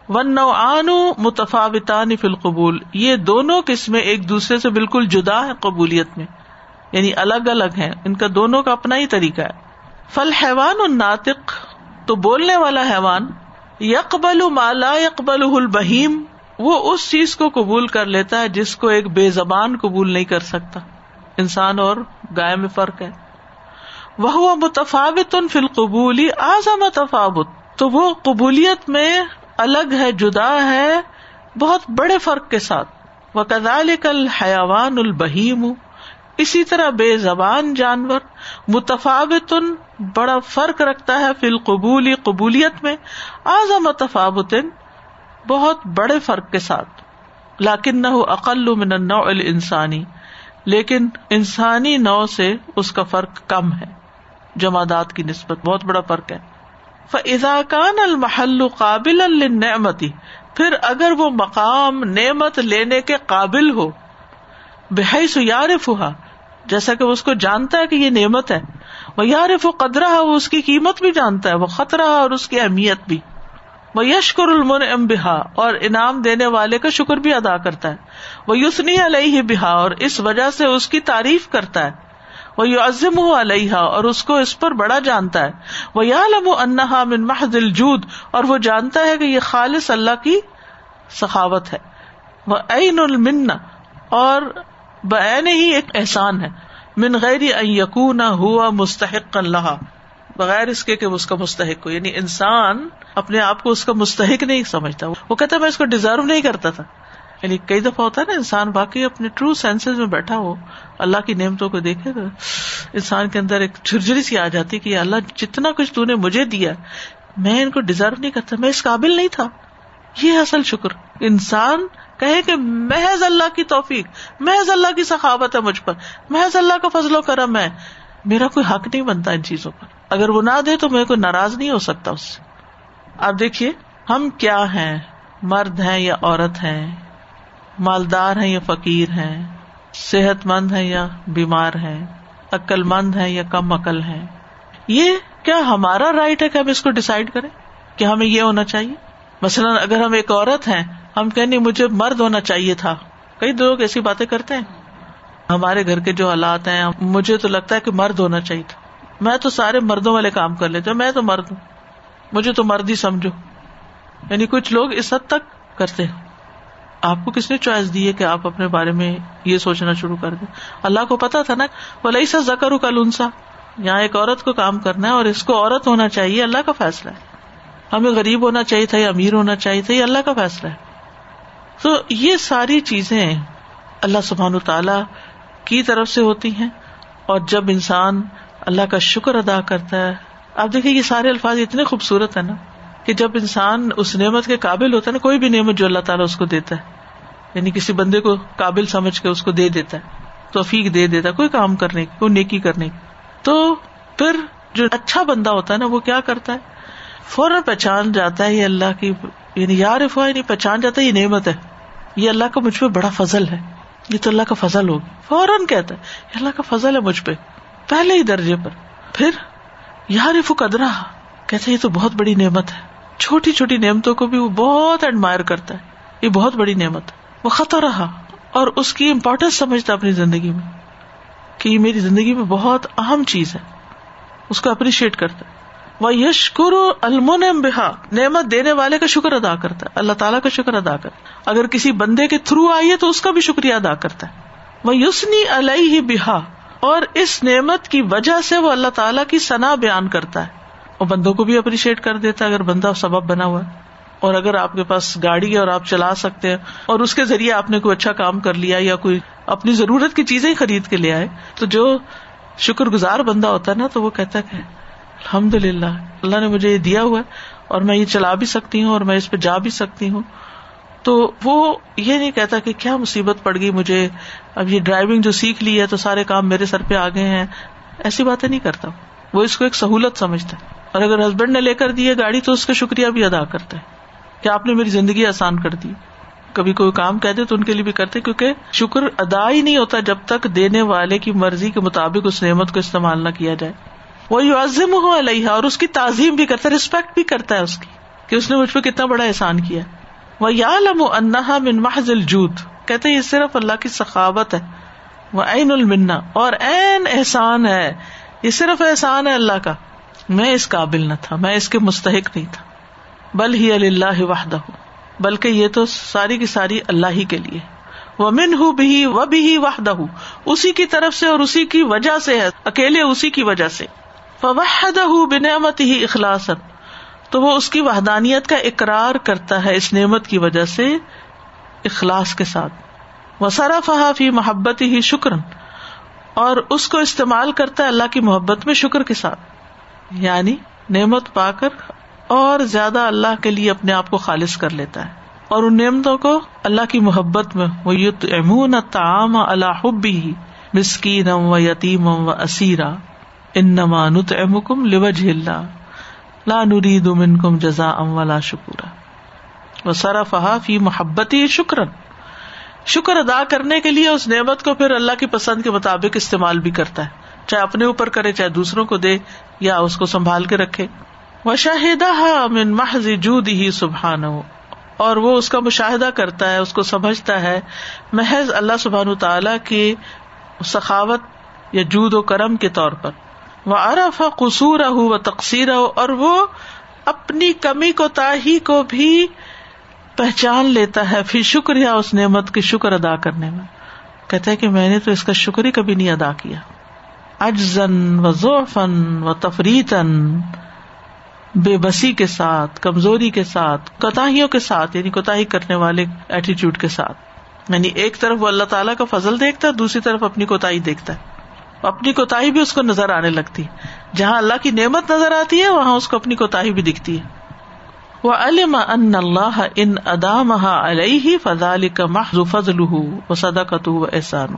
[SPEAKER 1] ون نو آن متفاوتان فی القبول۔ یہ دونوں قسمیں ایک دوسرے سے بالکل جدا ہے قبولیت میں۔ یعنی الگ الگ ہیں۔ ان کا دونوں کا اپنا ہی طریقہ ہے۔ فل حیوان الناطق۔ تو بولنے والا حیوان یکبل مالا یکبل البہیم وہ اس چیز کو قبول کر لیتا ہے جس کو ایک بے زبان قبول نہیں کر سکتا۔ انسان اور گائے میں فرق ہے۔ وہ متفاوت فی القبولی آزا متفاوت تو وہ قبولیت میں الگ ہے، جدا ہے، بہت بڑے فرق کے ساتھ۔ وہ کدال کل حیوان البہیم۔ اسی طرح بے زبان جانور۔ متفاوت بڑا فرق رکھتا ہے فی القبولی قبولیت میں۔ آزا متفاوت بہت بڑے فرق کے ساتھ۔ لاکن نہ عقل من النوع الانسانی۔ لیکن انسانی نو سے اس کا فرق کم ہے۔ جمادات کی نسبت بہت بڑا فرق ہے۔ فضاکان المحل قابل النعمتی پھر اگر وہ مقام نعمت لینے کے قابل ہو۔ بحث یارف ہوا جیسا کہ اس کو جانتا ہے کہ یہ نعمت ہے۔ وہ یارف و قدرہ وہ اس کی قیمت بھی جانتا ہے۔ وہ خطرہ اور اس کی اہمیت بھی۔ یشکر المن ام بہا اور انعام دینے والے کا شکر بھی ادا کرتا ہے۔ وہ یوسنی علیہ بہا اور اس وجہ سے اس کی تعریف کرتا ہے۔ وہ یو عزم علیہ اور اس کو اس پر بڑا جانتا ہے۔ وہ یا لم انہا من محض الجود، اور وہ جانتا ہے کہ یہ خالص اللہ کی سخاوت ہے۔ وہ عین المن، اور بعین ہی ایک احسان ہے۔ من غیر یقون ہوا مستحق اللہ بغیر اس کے کہ اس کا مستحق ہو۔ یعنی انسان اپنے آپ کو اس کا مستحق نہیں سمجھتا۔ وہ کہتا میں اس کو ڈیزرو نہیں کرتا تھا۔ یعنی کئی دفعہ ہوتا ہے نا، انسان باقی اپنے ٹرو سینس میں بیٹھا ہو، اللہ کی نعمتوں کو دیکھے گا انسان کے اندر ایک جھرجری سی آ جاتی کہ اللہ، جتنا کچھ تو نے مجھے دیا، میں ان کو ڈیزرو نہیں کرتا، میں اس قابل نہیں تھا۔ یہ اصل شکر۔ انسان کہے کہ محض اللہ کی توفیق، محض اللہ کی سخاوت ہے مجھ پر، محض اللہ کا فضل و کرم ہے۔ میرا کوئی حق نہیں بنتا ان چیزوں پر۔ اگر وہ نہ دے تو میں کوئی ناراض نہیں ہو سکتا اس سے۔ آپ دیکھیے، ہم کیا ہیں؟ مرد ہیں یا عورت ہیں؟ مالدار ہیں یا فقیر ہیں؟ صحت مند ہے یا بیمار ہے عقل مند ہے یا کم عقل ہے یہ کیا ہمارا رائٹ ہے کہ ہم اس کو ڈسائڈ کریں کہ ہمیں یہ ہونا چاہیے؟ مثلاً اگر ہم ایک عورت ہیں، ہم کہ مجھے مرد ہونا چاہیے تھا۔ کئی لوگ ایسی باتیں کرتے ہیں۔ ہمارے گھر کے جو حالات ہیں، مجھے تو لگتا ہے کہ مرد ہونا چاہیے تھا۔ میں تو سارے مردوں والے کام کر لیتے میں تو مرد ہوں۔ مجھے تو مرد ہی سمجھو۔ یعنی کچھ لوگ اس حد تک کرتے ہیں۔ آپ کو کس نے چوائس دی ہے کہ آپ اپنے بارے میں یہ سوچنا شروع کر دیں؟ اللہ کو پتا تھا نا وہ لئی سا زکر کا لنسا یہاں ایک عورت کو کام کرنا ہے اور اس کو عورت ہونا چاہیے، اللہ کا فیصلہ ہے۔ ہمیں غریب ہونا چاہیے تھا یا امیر ہونا چاہیے تھا، یہ اللہ کا فیصلہ ہے۔ تو یہ ساری چیزیں اللہ سبحان تعالی کی طرف سے ہوتی ہیں اور جب انسان اللہ کا شکر ادا کرتا ہے۔ آپ دیکھیں یہ سارے الفاظ اتنے خوبصورت ہے نا کہ جب انسان اس نعمت کے قابل ہوتا ہے نا، کوئی بھی نعمت جو اللہ تعالیٰ اس کو دیتا ہے یعنی کسی بندے کو قابل سمجھ کے اس کو دے دیتا ہے، توفیق دے دیتا ہے، کوئی کام کرنے کی، کوئی نیکی کرنے کی۔ تو پھر جو اچھا بندہ ہوتا ہے نا، وہ کیا کرتا ہے؟ فوراً پہچان جاتا ہے، یہ اللہ کی یعنی یار افواہ نہیں پہچان جاتا ہے، یہ نعمت ہے۔ یہ اللہ کا مجھ پہ بڑا فضل ہے۔ یہ تو اللہ کا فضل ہوگی۔ فوراً کہتا ہے، یہ اللہ کا فضل ہے مجھ پہ۔ پہلے ہی درجے پر۔ پھر یار قدرا کہتے یہ تو بہت بڑی نعمت ہے۔ چھوٹی چھوٹی نعمتوں کو بھی وہ بہت ایڈمائر کرتا ہے۔ یہ بہت بڑی نعمت وہ خطا رہا اور اس کی امپورٹینس سمجھتا اپنی زندگی میں کہ یہ میری زندگی میں بہت اہم چیز ہے۔ اس کو اپریشیٹ کرتا ہے۔ وہ یشکر المن بحا نعمت دینے والے کا شکر ادا کرتا ہے۔ اللہ تعالیٰ کا شکر ادا کرتا ہے۔ اگر کسی بندے کے تھرو آئی ہے تو اس کا بھی شکریہ ادا کرتا ہے۔ وہ یوسنی علیہ ہی بحا اور اس نعمت کی وجہ سے وہ اللہ تعالیٰ کی سنا بیان کرتا ہے۔ اور بندوں کو بھی اپریشیٹ کر دیتا ہے اگر بندہ سبب بنا ہوا ہے۔ اور اگر آپ کے پاس گاڑی ہے اور آپ چلا سکتے ہیں اور اس کے ذریعے آپ نے کوئی اچھا کام کر لیا یا کوئی اپنی ضرورت کی چیزیں خرید کے لے آئے، تو جو شکر گزار بندہ ہوتا ہے نا، تو وہ کہتا ہے کہ الحمد للہ اللہ نے مجھے یہ دیا ہوا ہے اور میں یہ چلا بھی سکتی ہوں اور میں اس پہ جا بھی سکتی ہوں۔ تو وہ یہ نہیں کہتا کہ کیا مصیبت پڑ گئی مجھے، اب یہ ڈرائیونگ جو سیکھ لی ہے تو سارے کام میرے سر پہ آ گئے ہیں۔ ایسی باتیں نہیں کرتا۔ وہ اس کو ایک سہولت سمجھتا ہے۔ اور اگر ہسبینڈ نے لے کر دی ہے گاڑی تو اس کا شکریہ بھی ادا کرتا ہے۔ کہ آپ نے میری زندگی آسان کر دی۔ کبھی کوئی کام کہہ دے تو ان کے لیے بھی کرتے، کیونکہ شکر ادا ہی نہیں ہوتا جب تک دینے والے کی مرضی کے مطابق اس نعمت کو استعمال نہ کیا جائے۔ وہ عظم ہو علیہ اور اس کی تعظیم بھی کرتا ہے رسپیکٹ بھی کرتا ہے اس کی کہ اس نے مجھ پہ کتنا بڑا احسان کیا وہ یا لم انہا من محض الجود۔ کہتے یہ صرف اللہ کی سخاوت ہے۔ وہ عین المنا اور عین احسان ہے۔ یہ صرف احسان ہے اللہ کا۔ میں اس قابل نہ تھا، میں اس کے مستحق نہیں تھا۔ بل ہی اللہ وحدہ۔ بلکہ یہ تو ساری کی ساری اللہ ہی کے لیے۔ وہ من ہوں بھی وہ بھی وحدہ اسی کی طرف سے اور اسی کی وجہ سے ہے۔ اکیلے اسی کی وجہ سے۔ فوحدہ بنعمت ہی اخلاص تو وہ اس کی وحدانیت کا اقرار کرتا ہے اس نعمت کی وجہ سے اخلاص کے ساتھ۔ وہ سارا فہافی محبت ہی شکرن اور اس کو استعمال کرتا ہے اللہ کی محبت میں شکر کے ساتھ۔ یعنی نعمت پا کر اور زیادہ اللہ کے لیے اپنے آپ کو خالص کر لیتا ہے۔ اور ان نعمتوں کو اللہ کی محبت میں وہ یت امون تعام اللہ حبی مسکین و یتیم و اسیرا ان نما نت امکم لوج لا نرید منکم جزا ام ولا شکورا وہ سرف فی محبتی شکرن شکر ادا کرنے کے لیے اس نعمت کو پھر اللہ کی پسند کے مطابق استعمال بھی کرتا ہے۔ چاہے اپنے اوپر کرے، چاہے دوسروں کو دے، یا اس کو سنبھال کے رکھے۔ وہ شاہدہ من محض جود ہی سبحان اور وہ اس کا مشاہدہ کرتا ہے، اس کو سمجھتا ہے۔ محض اللہ سبحان تعالی کی سخاوت یا جود و کرم کے طور پر۔ وہ ارف قصور ہو و تقسیر اور وہ اپنی کمی کو تاہی کو بھی پہچان لیتا ہے، پھر شکر یا اس نعمت کی شکر ادا کرنے میں۔ کہتا ہے کہ میں نے تو اس کا شکر ہی کبھی نہیں ادا کیا۔ اجزن و ذوفن و تفریتن بے بسی کے ساتھ، کمزوری کے ساتھ، کوتاہیوں کے ساتھ یعنی کوتا کرنے والے ایٹیچیوڈ کے ساتھ۔ یعنی ایک طرف وہ اللہ تعالیٰ کا فضل دیکھتا ہے، دوسری طرف اپنی کوتا دیکھتا ہے۔ اپنی کوتا بھی اس کو نظر آنے لگتی جہاں اللہ کی نعمت نظر آتی ہے، وہاں اس کو اپنی کوتا بھی دکھتی ہے۔ وہ علم ان اللہ ان ادام علیہ فضال کا محض فضل و صدا کا تو احسان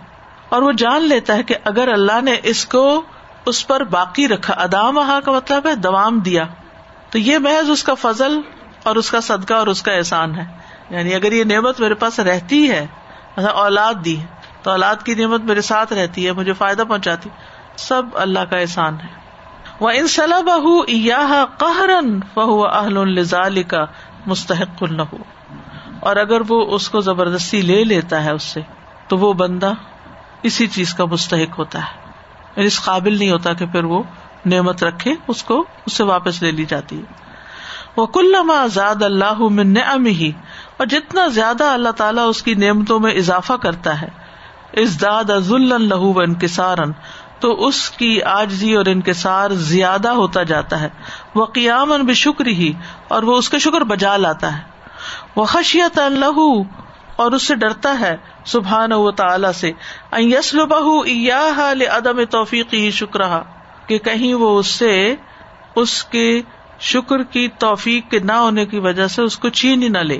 [SPEAKER 1] اور وہ جان لیتا ہے کہ اگر اللہ نے اس کو اس پر باقی رکھا ادام کا مطلب ہے دوام دیا، تو یہ محض اس کا فضل اور اس کا صدقہ اور اس کا احسان ہے۔ یعنی اگر یہ نعمت میرے پاس رہتی ہے اولاد دی تو اولاد کی نعمت میرے ساتھ رہتی ہے، مجھے فائدہ پہنچاتی۔ سب اللہ کا احسان ہے۔ وہ ان صلاح بہ قہرن فہو اہل الزال کا مستحق النح اور اگر وہ اس کو زبردستی لے لیتا ہے اس سے، تو وہ بندہ اسی چیز کا مستحق ہوتا ہے۔ یعنی اس قابل نہیں ہوتا کہ پھر وہ نعمت رکھے، اس کو، اس سے واپس لے لی جاتی ہے۔ وہ کل زاد اللہ من ہی اور جتنا زیادہ اللہ تعالیٰ اس کی نعمتوں میں اضافہ کرتا ہے ازداد لہو و انکسار تو اس کی آجزی اور انکسار زیادہ ہوتا جاتا ہے۔ وہ قیام بے شکر ہی، اور وہ اس کا شکر بجا لاتا ہے۔ وہ خشیت اللہ اور اس سے ڈرتا ہے سبحان و تعالی سے۔ یسل بہ عدم توفیقی شکر کہ کہیں وہ اس سے اس کے شکر کی توفیق کے نہ ہونے کی وجہ سے اس کو چین ہی نہ لے۔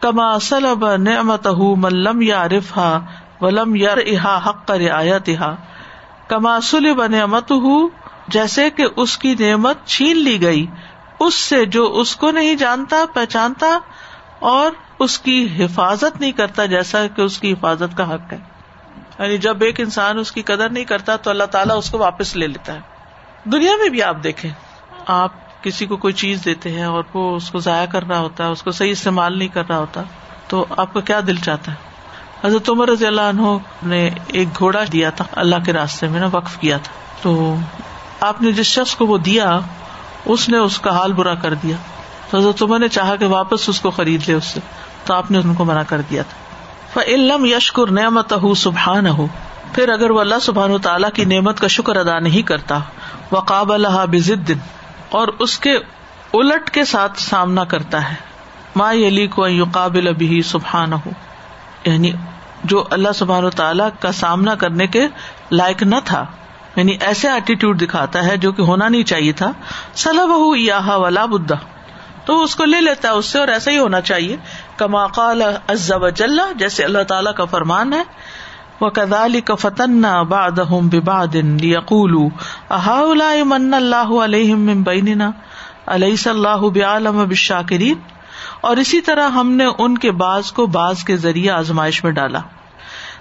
[SPEAKER 1] کما سلب نعمت ملم یا رفا ولم یار احا حق کا رعایت کما سلب نعمت جیسے کہ اس کی نعمت چھین لی گئی، اس سے جو اس کو نہیں جانتا، پہچانتا، اور اس کی حفاظت نہیں کرتا، جیسا کہ اس کی حفاظت کا حق ہے۔ یعنی جب ایک انسان اس کی قدر نہیں کرتا، تو اللہ تعالیٰ اس کو واپس لے لیتا ہے۔ دنیا میں بھی آپ دیکھیں، آپ کسی کو کوئی چیز دیتے ہیں اور وہ اس کو ضائع کر رہا ہوتا ہے، اس کو صحیح استعمال نہیں کر رہا ہوتا، تو آپ کا کیا دل چاہتا ہے؟ حضرت عمر رضی اللہ عنہ نے ایک گھوڑا دیا تھا، اللہ کے راستے میں نا، وقف کیا تھا۔ تو آپ نے جس شخص کو وہ دیا، اس نے اس کا حال برا کر دیا۔ تو تمہیں نے چاہا کہ واپس اس کو خرید لے، اس سے۔ تو آپ نے ان کو منع کر دیا تھا۔ علم یشکر نعمت ہُ سبحان ہو پھر اگر وہ اللہ سبحان تعالیٰ کی نعمت کا شکر ادا نہیں کرتا وقاب اللہ بزد، اور اس کے الٹ کے ساتھ سامنا کرتا ہے۔ ما علی کو قابل ابھی سبحان ہو یعنی جو اللہ سبحان و تعالیٰ کا سامنا کرنے کے لائق نہ تھا یعنی ایسے ایٹیٹیوڈ دکھاتا ہے جو کہ ہونا نہیں چاہیے تھا سلب ہُ یا ولا بدھا تو اس کو لے لیتا ہے، اس سے اور ایسا ہی ہونا چاہیے۔ کما قال عز وجل، جیسے اللہ تعالیٰ کا فرمان ہے۔ وہ کدالی کا فتن باد باد لیقول من اللہ علیہ بیننا علیہ صلاح بعالم بالشاکرین اور اسی طرح ہم نے ان کے باز کو باز کے ذریعے آزمائش میں ڈالا۔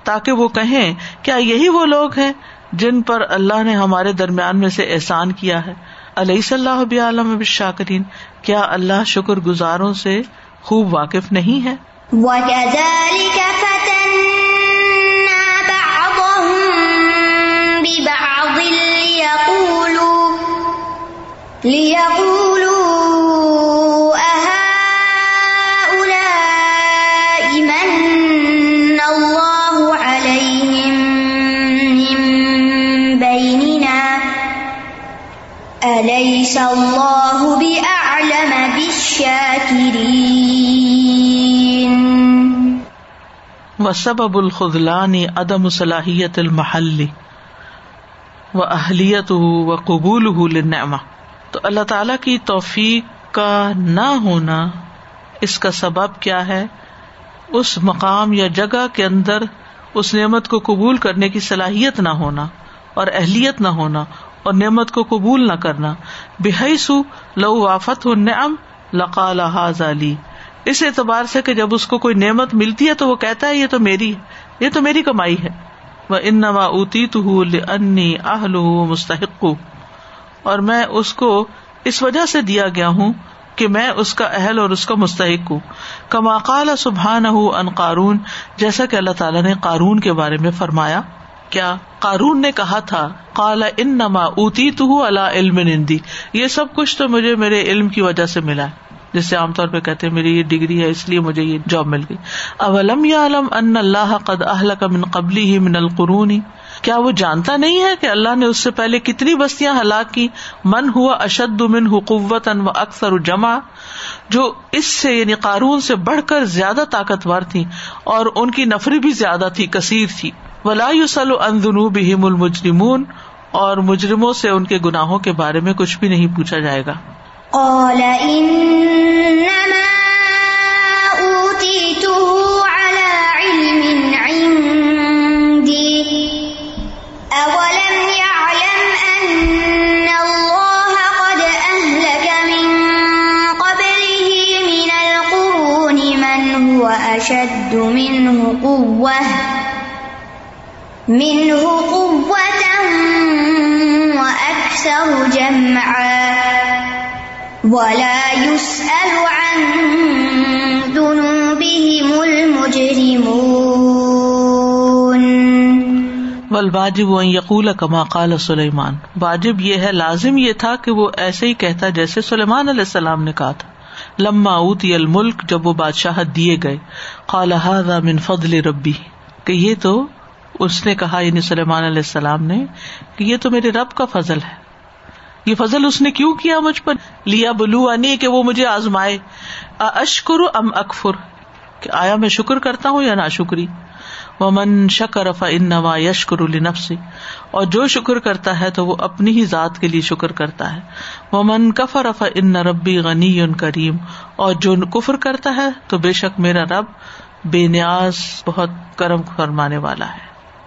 [SPEAKER 1] تاکہ وہ کہیں، کیا یہی وہ لوگ ہیں جن پر اللہ نے ہمارے درمیان میں سے احسان کیا ہے؟ علیہ صلاح بعالم بالشاکرین، کیا اللہ شکر گزاروں سے خوب واقف نہیں ہے؟
[SPEAKER 2] وَكَذَلِكَ فَتَنَّا بِبَعْضٍ لِيَقُولُوا لِيَقُولُوا
[SPEAKER 1] و سبب الخلانی عدم صلاحیت المحل و اہلیت و قبول نعما تو اللہ تعالی کی توفیق کا نہ ہونا اس کا سبب کیا ہے؟ اس مقام یا جگہ کے اندر اس نعمت کو قبول کرنے کی صلاحیت نہ ہونا اور اہلیت نہ ہونا اور نعمت کو قبول نہ کرنا۔ بحیث لو وافت ہو نعم لقال علی اس اعتبار سے کہ جب اس کو کوئی نعمت ملتی ہے تو وہ کہتا ہے، یہ تو میری، یہ تو میری کمائی ہے۔ وہ ان نوا اوتی تو انی آہل مستحق۔ اور میں اس کو اس وجہ سے دیا گیا ہوں کہ میں اس کا اہل اور اس کا مستحق ہوں۔ کما قال سبحان ان قارون، جیسا کہ اللہ تعالیٰ نے قارون کے بارے میں فرمایا۔ کیا قارون نے کہا تھا کالا ان نما اوتی تو اللہ علم نندی یہ سب کچھ تو مجھے میرے علم کی وجہ سے ملا ہے جس سے عام طور پہ کہتے ہیں میری یہ ڈگری ہے، اس لیے مجھے یہ جاب مل گئی۔ اولم یا علم ان اللہ قد اہل کا من قبلی ہی من القرونی کیا وہ جانتا نہیں ہے کہ اللہ نے اس سے پہلے کتنی بستیاں ہلاک کی؟ من ہوا اشد من حقوت ان و اکثر جمع جو اس سے یعنی قارون سے بڑھ کر زیادہ طاقتور تھی اور ان کی نفری بھی زیادہ تھی، کثیر تھی۔ ولا یوسل ان ذنوبہم المجرمون، اور مجرموں سے ان کے گناہوں کے بارے میں کچھ بھی نہیں پوچھا جائے گا۔
[SPEAKER 2] قال إنما أوتيته على علم عندي يعلم الله قد من قبله من القرون من هو منه قوة۔ منه قوة وأكثر جمعا. ولا يسأل عن ذنوبهم المجرمون.
[SPEAKER 1] والواجب ان یقول کما قال سلیمان واجب یہ ہے، لازم یہ تھا کہ وہ ایسے ہی کہتا جیسے سلیمان علیہ السلام نے کہا تھا۔ لما اوتی الملک جب وہ بادشاہ دیے گئے، قال هذا من فضل ربی، کہ یہ تو اس نے کہا یعنی سلیمان علیہ السلام نے، کہ یہ تو میرے رب کا فضل ہے۔ یہ فضل اس نے کیوں کیا مجھ پر؟ لیا بلو انی کہ وہ مجھے آزمائے۔ اشکر ام اکفر؟ کہ آیا میں شکر کرتا ہوں یا نا شکری وہ من شکر ان نوا یشکر النفسی اور جو شکر کرتا ہے تو وہ اپنی ہی ذات کے لیے شکر کرتا ہے۔ وہ من کفر اف ان ربی غنی کریم۔ اور جو کفر کرتا ہے تو بے شک میرا رب بے نیاز، بہت کرم فرمانے والا ہے۔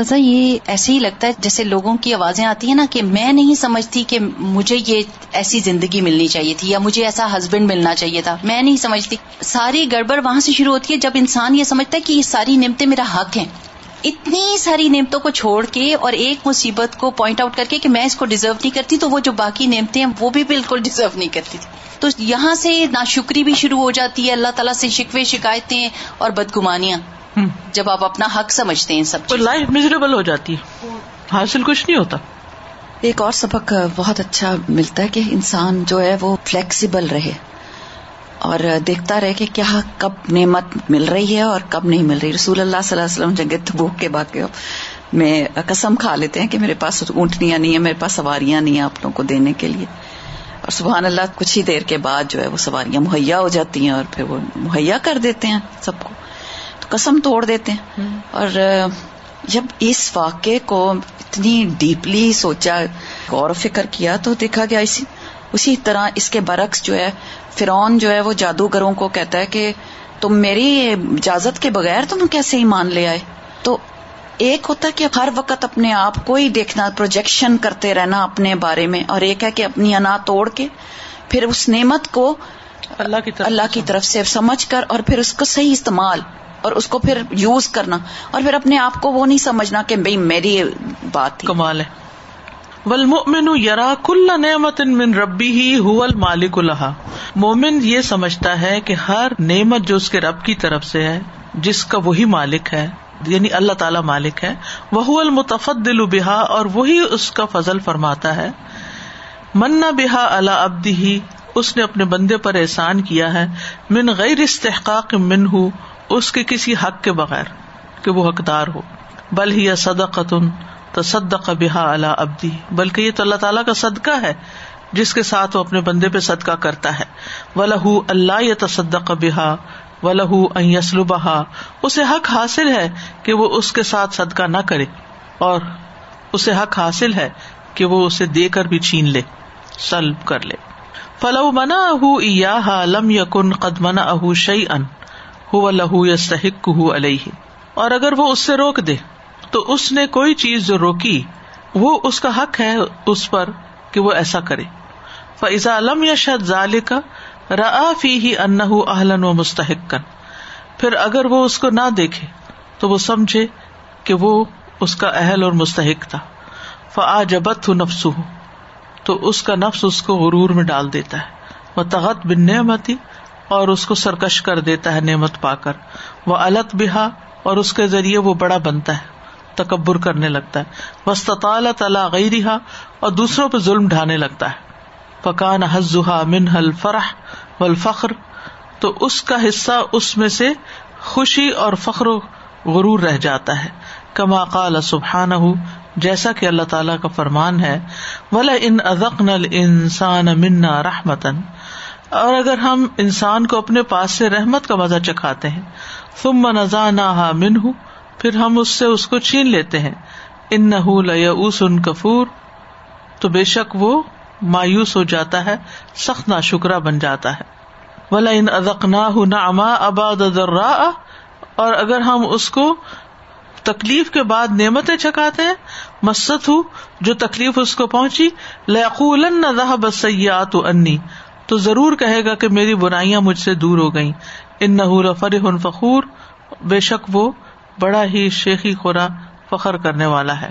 [SPEAKER 3] تازہ یہ ایسے ہی لگتا ہے جیسے لوگوں کی آوازیں آتی ہیں نا کہ میں نہیں سمجھتی کہ مجھے یہ ایسی زندگی ملنی چاہیے تھی یا مجھے ایسا ہسبینڈ ملنا چاہیے تھا۔ میں نہیں سمجھتی۔ ساری گڑبڑ وہاں سے شروع ہوتی ہے جب انسان یہ سمجھتا ہے کہ یہ ساری نعمتیں میرا حق ہیں۔ اتنی ساری نعمتوں کو چھوڑ کے اور ایک مصیبت کو پوائنٹ آؤٹ کر کے کہ میں اس کو ڈیزرو نہیں کرتی، تو وہ جو باقی نعمتیں ہیں وہ بھی بالکل ڈیزرو نہیں کرتی تھی۔ تو یہاں سے ناشکری بھی شروع ہو جاتی ہے، اللہ تعالیٰ سے شکوے، شکایتیں اور بدگمانیاں۔ جب آپ اپنا حق سمجھتے ہیں سب
[SPEAKER 1] لائف میزریبل ہو جاتی ہے۔ حاصل کچھ نہیں ہوتا۔
[SPEAKER 3] ایک اور سبق بہت اچھا ملتا ہے کہ انسان جو ہے وہ فلیکسیبل رہے اور دیکھتا رہے کہ کیا کب نعمت مل رہی ہے اور کب نہیں مل رہی۔ رسول اللہ صلی اللہ علیہ وسلم جگہ تبوک کے باقی میں قسم کھا لیتے ہیں کہ میرے پاس اونٹنیاں نہیں ہیں میرے پاس سواریاں نہیں ہیں اپنوں کو دینے کے لیے۔ اور سبحان اللہ کچھ ہی دیر کے بعد جو ہے وہ سواریاں مہیا ہو جاتی ہیں اور پھر وہ مہیا کر دیتے ہیں سب کو۔ قسم توڑ دیتے ہیں۔ اور جب اس واقعے کو اتنی ڈیپلی سوچا غور و فکر کیا تو دیکھا گیا اسی اسی طرح اس کے برعکس جو ہے فرون جو ہے وہ جادوگروں کو کہتا ہے کہ تم میری اجازت کے بغیر تم کیسے ہی مان لے آئے؟ تو ایک ہوتا ہے کہ ہر وقت اپنے آپ کو ہی دیکھنا پروجیکشن کرتے رہنا اپنے بارے میں اور ایک ہے کہ اپنی انا توڑ کے پھر اس نعمت کو اللہ کی طرف اللہ کی طرف سے سمجھ کر اور پھر اس کا صحیح استعمال اور اس کو پھر یوز کرنا۔ اور پھر اپنے آپ کو وہ نہیں سمجھنا کہ بھائی میری بات
[SPEAKER 1] کمال ہے۔ والمؤمن یرا کل نعمت من ربی ہی ہو مالک الحا مومن یہ سمجھتا ہے کہ ہر نعمت جو اس کے رب کی طرف سے ہے، جس کا وہی مالک ہے یعنی اللہ تعالی مالک ہے وہ المتفد دل بحا اور وہی اس کا فضل فرماتا ہے۔ منا بحا اللہ ابدی ہی اس نے اپنے بندے پر احسان کیا ہے۔ من غیر استحقاق من ہوں اس کے کسی حق کے بغیر کہ وہ حقدار ہو۔ بل ہی صدقتن تصدق بحا اللہ ابدی بلکہ یہ تو اللہ تعالیٰ کا صدقہ ہے، جس کے ساتھ وہ اپنے بندے پہ صدقہ کرتا ہے۔ و لہو اللہ یا تصدق بحا و لہو یسل بہا اسے حق حاصل ہے کہ وہ اس کے ساتھ صدقہ نہ کرے، اور اسے حق حاصل ہے کہ وہ اسے دے کر بھی چھین لے، سلب کر لے۔ فلو منا اہ لم یقن قدمنا اہ شعی ان ہو لہو یا سہک علیہ اور اگر وہ اس سے روک دے، تو اس نے کوئی چیز جو روکی، وہ اس کا حق ہے اس پر کہ وہ ایسا کرے۔ فضا علم یا شد ظال کا رفی ہی ان اہلن و مستحق پھر اگر وہ اس کو نہ دیکھے، تو وہ سمجھے کہ وہ اس کا اہل اور مستحق تھا۔ فا جبت ہوں نفس ہوں تو اس کا نفس اس کو غرور میں ڈال دیتا ہے۔ وہ تغت بن نعمتی اور اس کو سرکش کر دیتا ہے نعمت پا کر۔ وہ الت بہا اور اس کے ذریعے وہ بڑا بنتا ہے، تکبر کرنے لگتا ہے۔ وسطال تلا غیر اور دوسروں پہ ظلم ڈھانے لگتا ہے۔ پکان حزا من حل فرح و الفخر تو اس کا حصہ اس میں سے خوشی اور فخر و غرور رہ جاتا ہے۔ کما قال سبحان جیسا کہ اللہ تعالیٰ کا فرمان ہے۔ ولا ان ازق نل انسان منا رحمتن اور اگر ہم انسان کو اپنے پاس سے رحمت کا مزہ چکھاتے ہیں تم نزا نہ من ہوں پھر ہم اس سے اس کو چھین لیتے ہیں۔ ان نہ ان کفور، تو بے شک وہ مایوس ہو جاتا ہے، سخت نہ شکرا بن جاتا ہے۔ ولا ان ادق نہ ہوں نہ اما اباد اور اگر ہم اس کو تکلیف کے بعد نعمتیں چکاتے ہیں مست ہوں جو تکلیف اس کو پہنچی لقول نہ بسیات انی۔ تو ضرور کہے گا کہ میری برائیاں مجھ سے دور ہو گئی ان نہ فرح فخور، بے شک وہ بڑا ہی شیخی خورا فخر کرنے والا ہے۔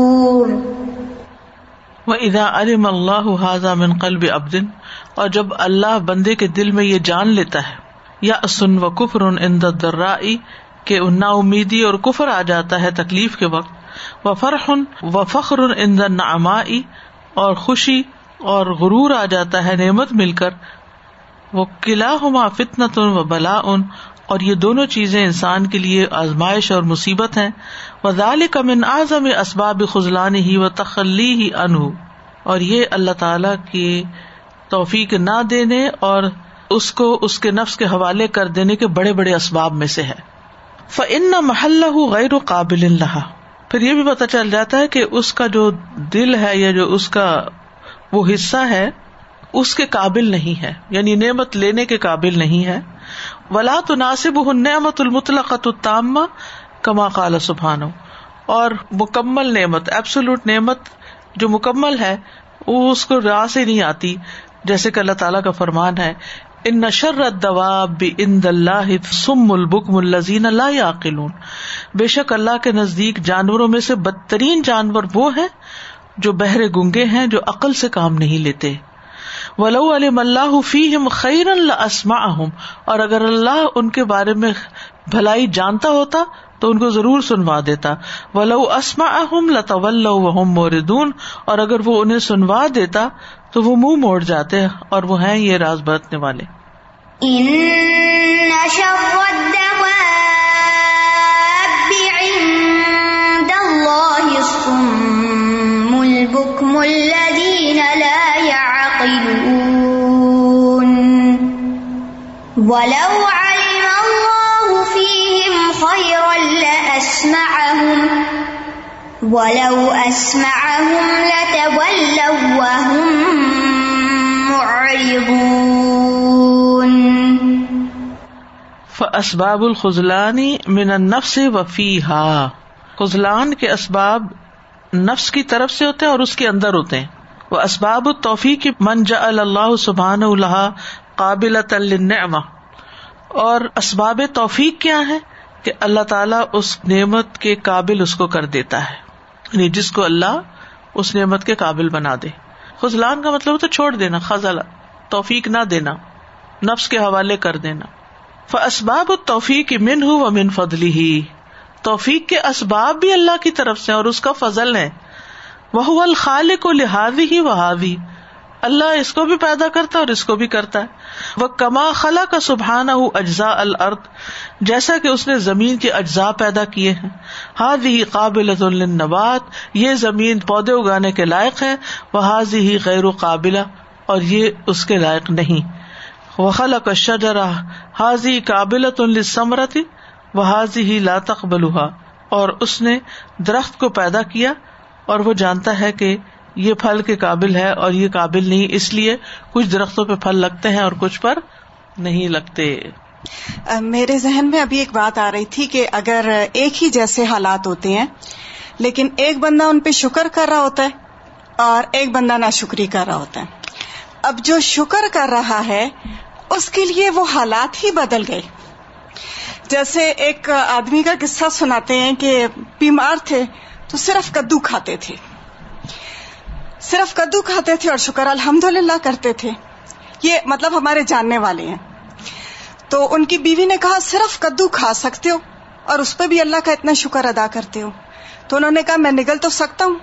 [SPEAKER 1] وإذا علم الله هذا من قلب عبد، اور جب اللہ بندے کے دل میں یہ جان لیتا ہے یا سن و کفر ان درا کہ نا امیدی اور کفر آ جاتا ہے تکلیف کے وقت و فرحن و فخر اندن نعمائی اور خوشی اور غرور آ جاتا ہے نعمت مل کر وہ قلعہ ہما فتنت و بلا ان اور یہ دونوں چیزیں انسان کے لیے آزمائش اور مصیبت ہیں۔ وزال کمن اعظم اسباب خزلان ہی و تخلی ہی ان اور یہ اللہ تعالی کی توفیق نہ دینے اور اس کو اس کے نفس کے حوالے کر دینے کے بڑے بڑے اسباب میں سے ہے۔ فن محلہ غیر و قابل اللہ پھر یہ بھی پتہ چل جاتا ہے کہ اس کا جو دل ہے یا جو اس کا وہ حصہ ہے، اس کے قابل نہیں ہے۔ یعنی نعمت لینے کے قابل نہیں ہے۔ ولا تو ناصب نعمت المطلق تامہ کما قال سبحان اور مکمل نعمت ایبسولوٹ نعمت جو مکمل ہے، وہ اس کو راہ سے نہیں آتی، جیسے کہ اللہ تعالیٰ کا فرمان ہے، ان نشر دباب ان اللہ سم البکم الزین اللہ عقلون بے شک اللہ کے نزدیک جانوروں میں سے بدترین جانور وہ ہیں جو بہرے گنگے ہیں، جو عقل سے کام نہیں لیتے۔ ولو علم اللہ فیم خیر اللہ اور اگر اللہ ان کے بارے میں بھلائی جانتا ہوتا، تو ان کو ضرور سنوا دیتا۔ ولو اسما اہم لطول موردون اور اگر وہ انہیں سنوا دیتا، تو وہ منہ موڑ جاتے اور وہ ہیں یہ راز برتنے والے۔
[SPEAKER 2] ولو علم الله فيهم خيرا لأسمعهم، ولو أسمعهم لتولوا وهم معرضون.
[SPEAKER 1] فأسباب الخزلان من النفس وفيها۔ خزلان کے اسباب نفس کی طرف سے ہوتے ہیں اور اس کے اندر ہوتے ہیں۔ وہ اسباب التوفیق من جعل اللہ سبحانہ لها قابل اور اسباب توفیق کیا ہے کہ اللہ تعالیٰ اس نعمت کے قابل اس کو کر دیتا ہے۔ یعنی جس کو اللہ اس نعمت کے قابل بنا دے۔ خزلان کا مطلب تو چھوڑ دینا خزل توفیق نہ دینا، نفس کے حوالے کر دینا۔ اسباب توفیق من ہوں و من فضلی ہی توفیق کے اسباب بھی اللہ کی طرف سے اور اس کا فضل ہے۔ وہ الخال کو لحاظی ہی وہ اللہ اس کو بھی پیدا کرتا ہے اور اس کو بھی کرتا ہے۔ وہ کما خلا کا سبحانہ اجزا الرد جیسا کہ اس نے زمین کے اجزاء پیدا کیے ہیں۔ ہاد ہی قابل نبات یہ زمین پودے اگانے کے لائق ہے۔ وہ حاضی ہی غیر قابلہ، اور یہ اس کے لائق نہیں۔ وہ خلا کا شجرا حاضی قابل سمرتی وہ حاضی ہی لاتق بلوہا اور اس نے درخت کو پیدا کیا، اور وہ جانتا ہے کہ یہ پھل کے قابل ہے اور یہ قابل نہیں، اس لیے کچھ درختوں پہ پھل لگتے ہیں اور کچھ پر نہیں لگتے۔
[SPEAKER 4] میرے ذہن میں ابھی ایک بات آ رہی تھی کہ اگر ایک ہی جیسے حالات ہوتے ہیں، لیکن ایک بندہ ان پہ شکر کر رہا ہوتا ہے اور ایک بندہ نا شکری کر رہا ہوتا ہے۔ اب جو شکر کر رہا ہے، اس کے لیے وہ حالات ہی بدل گئے۔ جیسے ایک آدمی کا قصہ سناتے ہیں کہ بیمار تھے تو صرف کدو کھاتے تھے۔ صرف کدو کھاتے تھے اور شکر الحمد للہ کرتے تھے۔ یہ مطلب ہمارے جاننے والے ہیں۔ تو ان کی بیوی نے کہا، صرف کدو کھا سکتے ہو اور اس پہ بھی اللہ کا اتنا شکر ادا کرتے ہو۔ تو انہوں نے کہا، میں نگل تو سکتا ہوں۔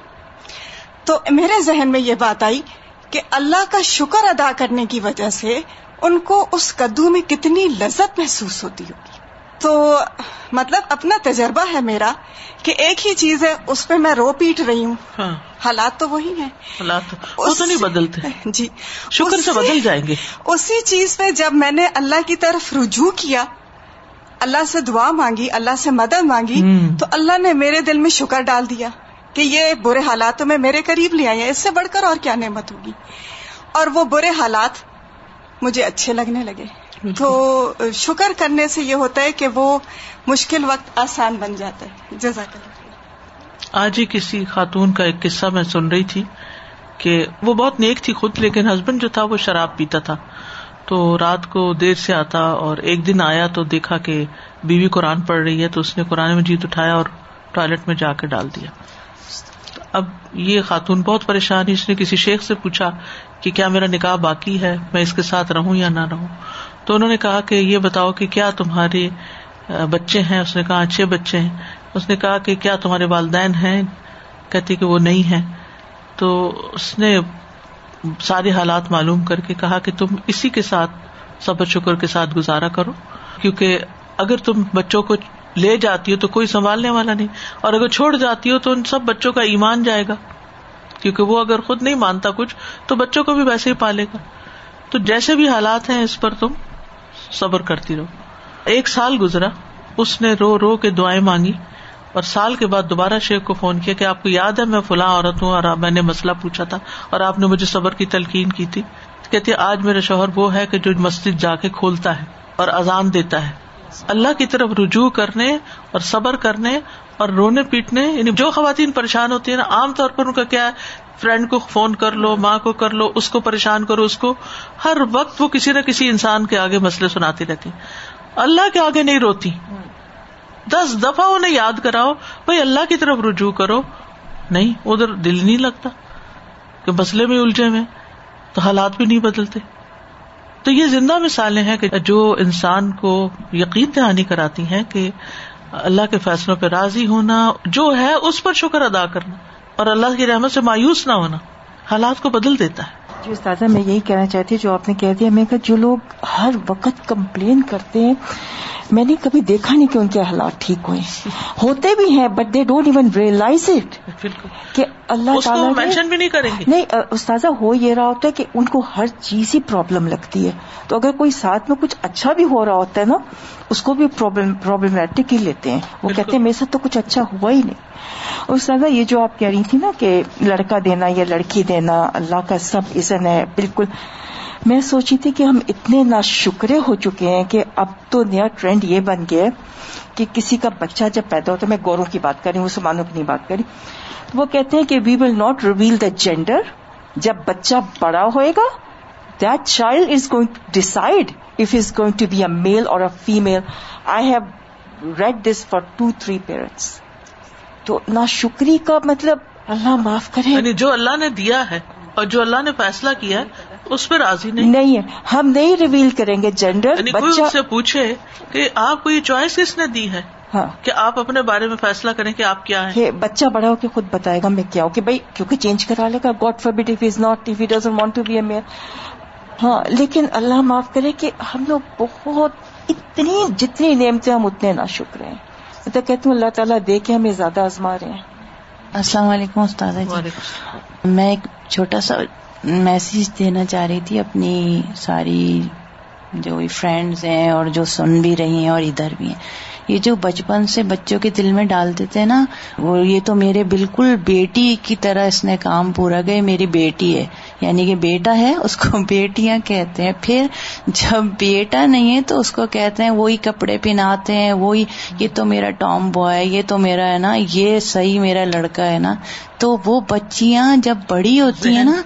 [SPEAKER 4] تو میرے ذہن میں یہ بات آئی کہ اللہ کا شکر ادا کرنے کی وجہ سے ان کو اس کدو میں کتنی لذت محسوس ہوتی ہوگی۔ تو مطلب اپنا تجربہ ہے میرا کہ ایک ہی چیز ہے اس پہ میں رو پیٹ رہی ہوں۔ ہاں۔ حالات تو وہی ہیں۔
[SPEAKER 1] حالات تو نہیں بدلتے۔
[SPEAKER 4] جی۔
[SPEAKER 1] شکر سے بدل جائیں گے۔
[SPEAKER 4] اسی چیز پہ جب میں نے اللہ کی طرف رجوع کیا اللہ سے دعا مانگی اللہ سے مدد مانگی تو اللہ نے میرے دل میں شکر ڈال دیا کہ یہ برے حالاتوں میں میرے قریب لے آئے اس سے بڑھ کر اور کیا نعمت ہوگی۔ اور وہ برے حالات مجھے اچھے لگنے لگے۔ تو شکر کرنے سے یہ ہوتا ہے کہ وہ مشکل وقت آسان بن جاتا ہے۔ جزاک اللہ
[SPEAKER 1] آج ہی کسی خاتون کا ایک قصہ میں سن رہی تھی کہ وہ بہت نیک تھی خود، لیکن ہسبینڈ جو تھا وہ شراب پیتا تھا۔ تو رات کو دیر سے آتا اور ایک دن آیا تو دیکھا کہ بیوی قرآن پڑھ رہی ہے تو اس نے قرآن مجید اٹھایا اور ٹوائلٹ میں جا کے ڈال دیا۔ اب یہ خاتون بہت پریشانی اس نے کسی شیخ سے پوچھا کہ کیا میرا نکاح باقی ہے؟ میں اس کے ساتھ رہوں یا نہ رہوں؟ تو انہوں نے کہا کہ یہ بتاؤ کہ کیا تمہاری بچے ہیں؟ اس نے کہا، اچھے بچے ہیں۔ اس نے کہا کہ کیا تمہارے والدین ہیں؟ کہتی کہ وہ نہیں ہے تو اس نے سارے حالات معلوم کر کے کہا کہ تم اسی کے ساتھ صبر شکر کے ساتھ گزارا کرو، کیونکہ اگر تم بچوں کو لے جاتی ہو تو کوئی سنبھالنے والا نہیں۔ اور اگر چھوڑ جاتی ہو تو ان سب بچوں کا ایمان جائے گا۔ کیونکہ وہ اگر خود نہیں مانتا کچھ تو بچوں کو بھی ویسے ہی پالے گا۔ تو جیسے بھی حالات ہیں اس پر تم صبر کرتی رہو۔ ایک سال گزرا، اس نے رو رو کے دعائیں مانگی اور سال کے بعد دوبارہ شیخ کو فون کیا کہ آپ کو یاد ہے میں فلاں عورت ہوں اور میں نے مسئلہ پوچھا تھا اور آپ نے مجھے صبر کی تلقین کی تھی۔ کہتے آج میرا شوہر وہ ہے کہ جو مسجد جا کے کھولتا ہے اور اذان دیتا ہے۔ اللہ کی طرف رجوع کرنے اور صبر کرنے اور رونے پیٹنے یعنی جو خواتین پریشان ہوتی ہیں نا، عام طور پر ان کا کیا ہے، فرینڈ کو فون کر لو، ماں کو کر لو، اس کو پریشان کرو، اس کو۔ ہر وقت وہ کسی نہ کسی انسان کے آگے مسئلے سناتی رہتی۔ اللہ کے آگے نہیں روتی۔ دس دفعہ انہیں یاد کراؤ، بھائی اللہ کی طرف رجوع کرو۔ نہیں، ادھر دل نہیں لگتا کہ مسئلے میں الجھے میں تو حالات بھی نہیں بدلتے۔ تو یہ زندہ مثالیں ہیں کہ جو انسان کو یقین دہانی کراتی ہیں کہ اللہ کے فیصلوں پہ راضی ہونا، جو ہے اس پر شکر ادا کرنا اور اللہ کی رحمت سے مایوس نہ ہونا، حالات کو بدل دیتا ہے۔
[SPEAKER 5] جی استاذہ میں یہی کہنا چاہتی ہوں جو آپ نے کہہ دیا میں جو لوگ ہر وقت کمپلین کرتے ہیں میں نے کبھی دیکھا نہیں کہ ان کے حالات ٹھیک ہوئے۔ ہوتے بھی ہیں but they don't even realize it کہ اللہ تعالیٰ
[SPEAKER 1] مینشن بھی نہیں کریں گے۔
[SPEAKER 5] نہیں استاذہ ہو یہ رہا ہوتا ہے کہ ان کو ہر چیز ہی پرابلم لگتی ہے۔ تو اگر کوئی ساتھ میں کچھ اچھا بھی ہو رہا ہوتا ہے نا اس کو بھی پرابلمٹک ہی لیتے ہیں۔ وہ کہتے ہیں میرے ساتھ تو کچھ اچھا ہوا ہی نہیں۔ استاذہ یہ جو آپ کہہ رہی تھی نا کہ لڑکا دینا یا لڑکی دینا اللہ کا سب عزن ہے۔ بالکل۔ میں سوچی تھی کہ ہم اتنے نا شکرے ہو چکے ہیں کہ اب تو نیا ٹرینڈ یہ بن گیا کہ کسی کا بچہ جب پیدا ہوتا ہے، میں گوروں کی بات کر رہی ہوں، مسلمانوں کی نہیں بات کری وہ کہتے ہیں کہ we will not reveal the gender جب بچہ بڑا ہوئے گا that child is going to decide if is going to be a male اور a female I have read this for two three parents تو نا شکری کا مطلب اللہ معاف کرے۔
[SPEAKER 1] یعنی جو اللہ نے دیا ہے۔ اور جو اللہ نے فیصلہ کیا ہے اس پہ راضی نہیں۔
[SPEAKER 5] نہیں ہے۔ ہم نہیں ریویل کریں گے جینڈر
[SPEAKER 1] یعنی کوئی سے پوچھے کہ آپ کو یہ چوائس کس نے دی ہے
[SPEAKER 5] ہاں۔
[SPEAKER 1] کہ آپ اپنے بارے میں فیصلہ کریں کہ آپ کیا ہے
[SPEAKER 5] بچہ بڑا ہو کے خود بتائے گا میں کیا ہوں کہ بھائی کیونکہ چینج کرا لے گا۔ God but if is not if doesn't want to be a mayor ہاں لیکن اللہ معاف کرے کہ ہم لوگ بہت اتنی جتنی نعمتیں ہم اتنے نہ شکر ہیں۔ میں تو کہتی ہوں اللہ تعالیٰ دے کے ہمیں زیادہ آزما رہے ہیں۔
[SPEAKER 6] السلام علیکم استاد جی۔ میں ایک چھوٹا سا میسج دینا چاہ رہی تھی اپنی ساری جو فرینڈز ہیں اور جو سن بھی رہی ہیں اور ادھر بھی ہیں۔ یہ جو بچپن سے بچوں کے دل میں ڈال دیتے نا وہ یہ تو میرے بالکل بیٹی کی طرح اس نے کام پورا گئے میری بیٹی ہے۔ یعنی کہ بیٹا ہے اس کو بیٹیاں کہتے ہیں۔ پھر جب بیٹا نہیں ہے تو اس کو کہتے ہیں وہی کپڑے پہناتے ہیں وہی یہ تو میرا ٹام بوائے یہ تو میرا ہے نا یہ صحیح میرا لڑکا ہے نا۔ تو وہ بچیاں جب بڑی ہوتی ہیں نا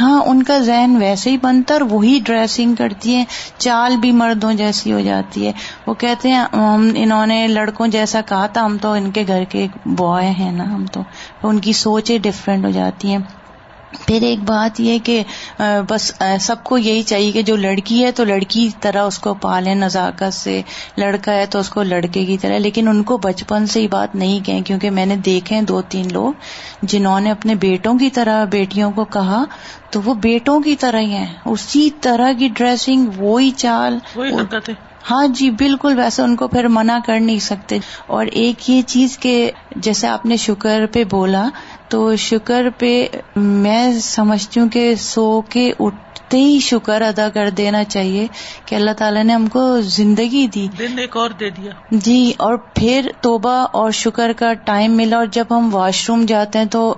[SPEAKER 6] ہاں ان کا ذہن ویسے ہی بنتا اور وہی ڈریسنگ کرتی ہے چال بھی مردوں جیسی ہو جاتی ہے۔ وہ کہتے ہیں انہوں نے لڑکوں جیسا کہا تھا ہم تو ان کے گھر کے بوائے ہیں نا ہم تو ان کی سوچیں ڈفرینٹ ہو جاتی ہیں۔ پھر ایک بات یہ کہ بس سب کو یہی چاہیے کہ جو لڑکی ہے تو لڑکی طرح اس کو پالیں، نزاکت سے، لڑکا ہے تو اس کو لڑکے کی طرح، لیکن ان کو بچپن سے ہی بات نہیں کہیں، کیونکہ میں نے دیکھے دو تین لوگ جنہوں نے اپنے بیٹوں کی طرح بیٹیوں کو کہا، تو وہ بیٹوں کی طرح ہی ہیں، اسی طرح کی ڈریسنگ وہی چال ہاں جی بالکل ویسے ان کو پھر منع کر نہیں سکتے۔ اور ایک یہ چیز کہ جیسے آپ نے شکر پہ بولا تو شکر پہ میں سمجھتی ہوں کہ سو کے اٹھتے ہی شکر ادا کر دینا چاہیے کہ اللہ تعالیٰ نے ہم کو زندگی دی۔
[SPEAKER 1] دن ایک اور دے دیا۔
[SPEAKER 6] جی اور پھر توبہ اور شکر کا ٹائم ملا اور جب ہم واش روم جاتے ہیں تو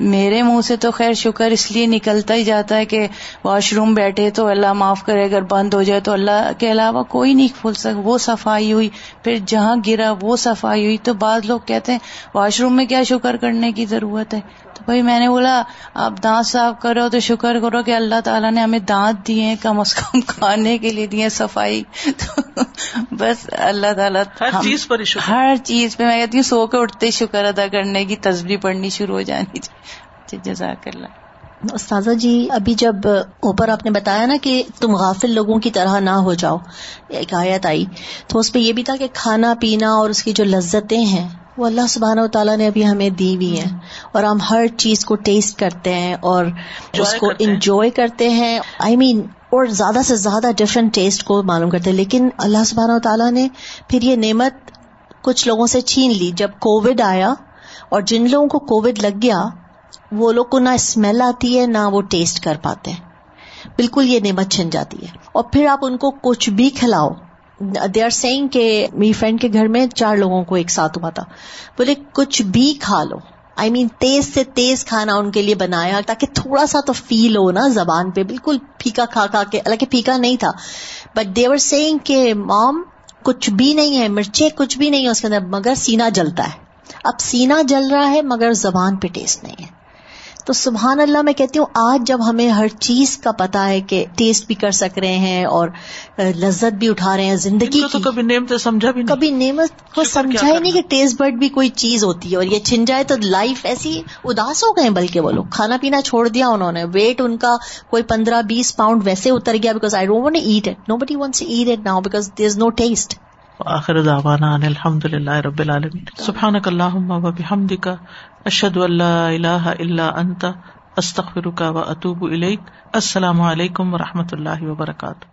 [SPEAKER 6] میرے منہ سے تو خیر شکر اس لیے نکلتا ہی جاتا ہے کہ واش روم بیٹھے تو اللہ معاف کرے اگر بند ہو جائے تو اللہ کے علاوہ کوئی نہیں کھول سک وہ صفائی ہوئی پھر جہاں گرا وہ صفائی ہوئی۔ تو بعض لوگ کہتے ہیں واش روم میں کیا شکر کرنے کی ضرورت ہے؟ تو بھائی میں نے بولا آپ دانت صاف کرو تو شکر کرو کہ اللہ تعالیٰ نے ہمیں دانت دیے کم از کم کھانے کے لیے دیے صفائی۔ تو بس اللہ تعالیٰ
[SPEAKER 1] ہر چیز پر
[SPEAKER 6] ہر چیز پہ میں کہتی ہوں سو کے اٹھتے شکر ادا کرنے کی تصویر پڑھنی شروع ہو جانی چاہیے۔ جزاک اللہ
[SPEAKER 7] استاذہ جی ابھی جب اوپر آپ نے بتایا نا کہ تم غافل لوگوں کی طرح نہ ہو جاؤ ایک آیت آئی۔ تو اس پہ یہ بھی تھا کہ کھانا پینا اور اس کی جو لذتیں ہیں وہ اللہ سبحانہ و تعالیٰ نے ابھی ہمیں دی ہوئی ہیں۔ اور ہم ہر چیز کو ٹیسٹ کرتے ہیں اور اس کو۔ انجوائے کرتے ہیں۔ آئی مین اور زیادہ سے زیادہ ڈفرینٹ ٹیسٹ کو معلوم کرتے ہیں۔ لیکن اللہ سبحانہ و تعالیٰ نے پھر یہ نعمت کچھ لوگوں سے چھین لی۔ جب کووڈ آیا اور جن لوگوں کو کووڈ لگ گیا وہ لوگ کو نہ اسمیل آتی ہے، نہ وہ ٹیسٹ کر پاتے ہیں۔ بالکل یہ نعمت چھن جاتی ہے۔ اور پھر آپ ان کو کچھ بھی کھلاؤ۔ دے آر سیئنگ کہ میری فرینڈ کے گھر میں چار لوگوں کو ایک ساتھ ہوا تھا۔ بولے، کچھ بھی کھا لو۔ آئی مین تیز سے تیز کھانا ان کے لیے بنایا تاکہ تھوڑا سا تو فیل ہو نا زبان پہ۔ بالکل پھیکا کھا کھا کے، حالانکہ پھیکا نہیں تھا۔ بٹ دیور سیئنگ کہ مام، کچھ بھی نہیں ہے مرچے کچھ بھی نہیں ہے اس کے اندر، مگر سینا جلتا ہے۔ اب سینا جل رہا ہے، مگر زبان پہ ٹیسٹ نہیں ہے۔ تو سبحان اللہ میں کہتی ہوں آج جب ہمیں ہر چیز کا پتا ہے کہ ٹیسٹ بھی کر سک رہے ہیں اور لذت بھی اٹھا رہے ہیں زندگی
[SPEAKER 1] تو کبھی سے سمجھا بھی نہیں۔
[SPEAKER 7] کبھی نعمت کو سمجھا ہی نہیں کہ ٹیسٹ برڈ بھی کوئی چیز ہوتی ہے اور یہ چھن جائے تو لائف ایسی اداس ہو گئے بلکہ وہ لوگ کھانا پینا چھوڑ دیا انہوں نے۔ ویٹ ان کا کوئی پندرہ بیس پاؤنڈ ویسے اتر گیا because I don't eat it nobody wants eat it now because there is no taste
[SPEAKER 1] وآخر دعوانا ان الحمد للہ رب العالمین. سبحانک اللہم و بحمدک، اشہد ان لا الہ الا انت، استغفرک و اتوب الیک. السلام علیکم و رحمۃ اللہ وبرکاتہ.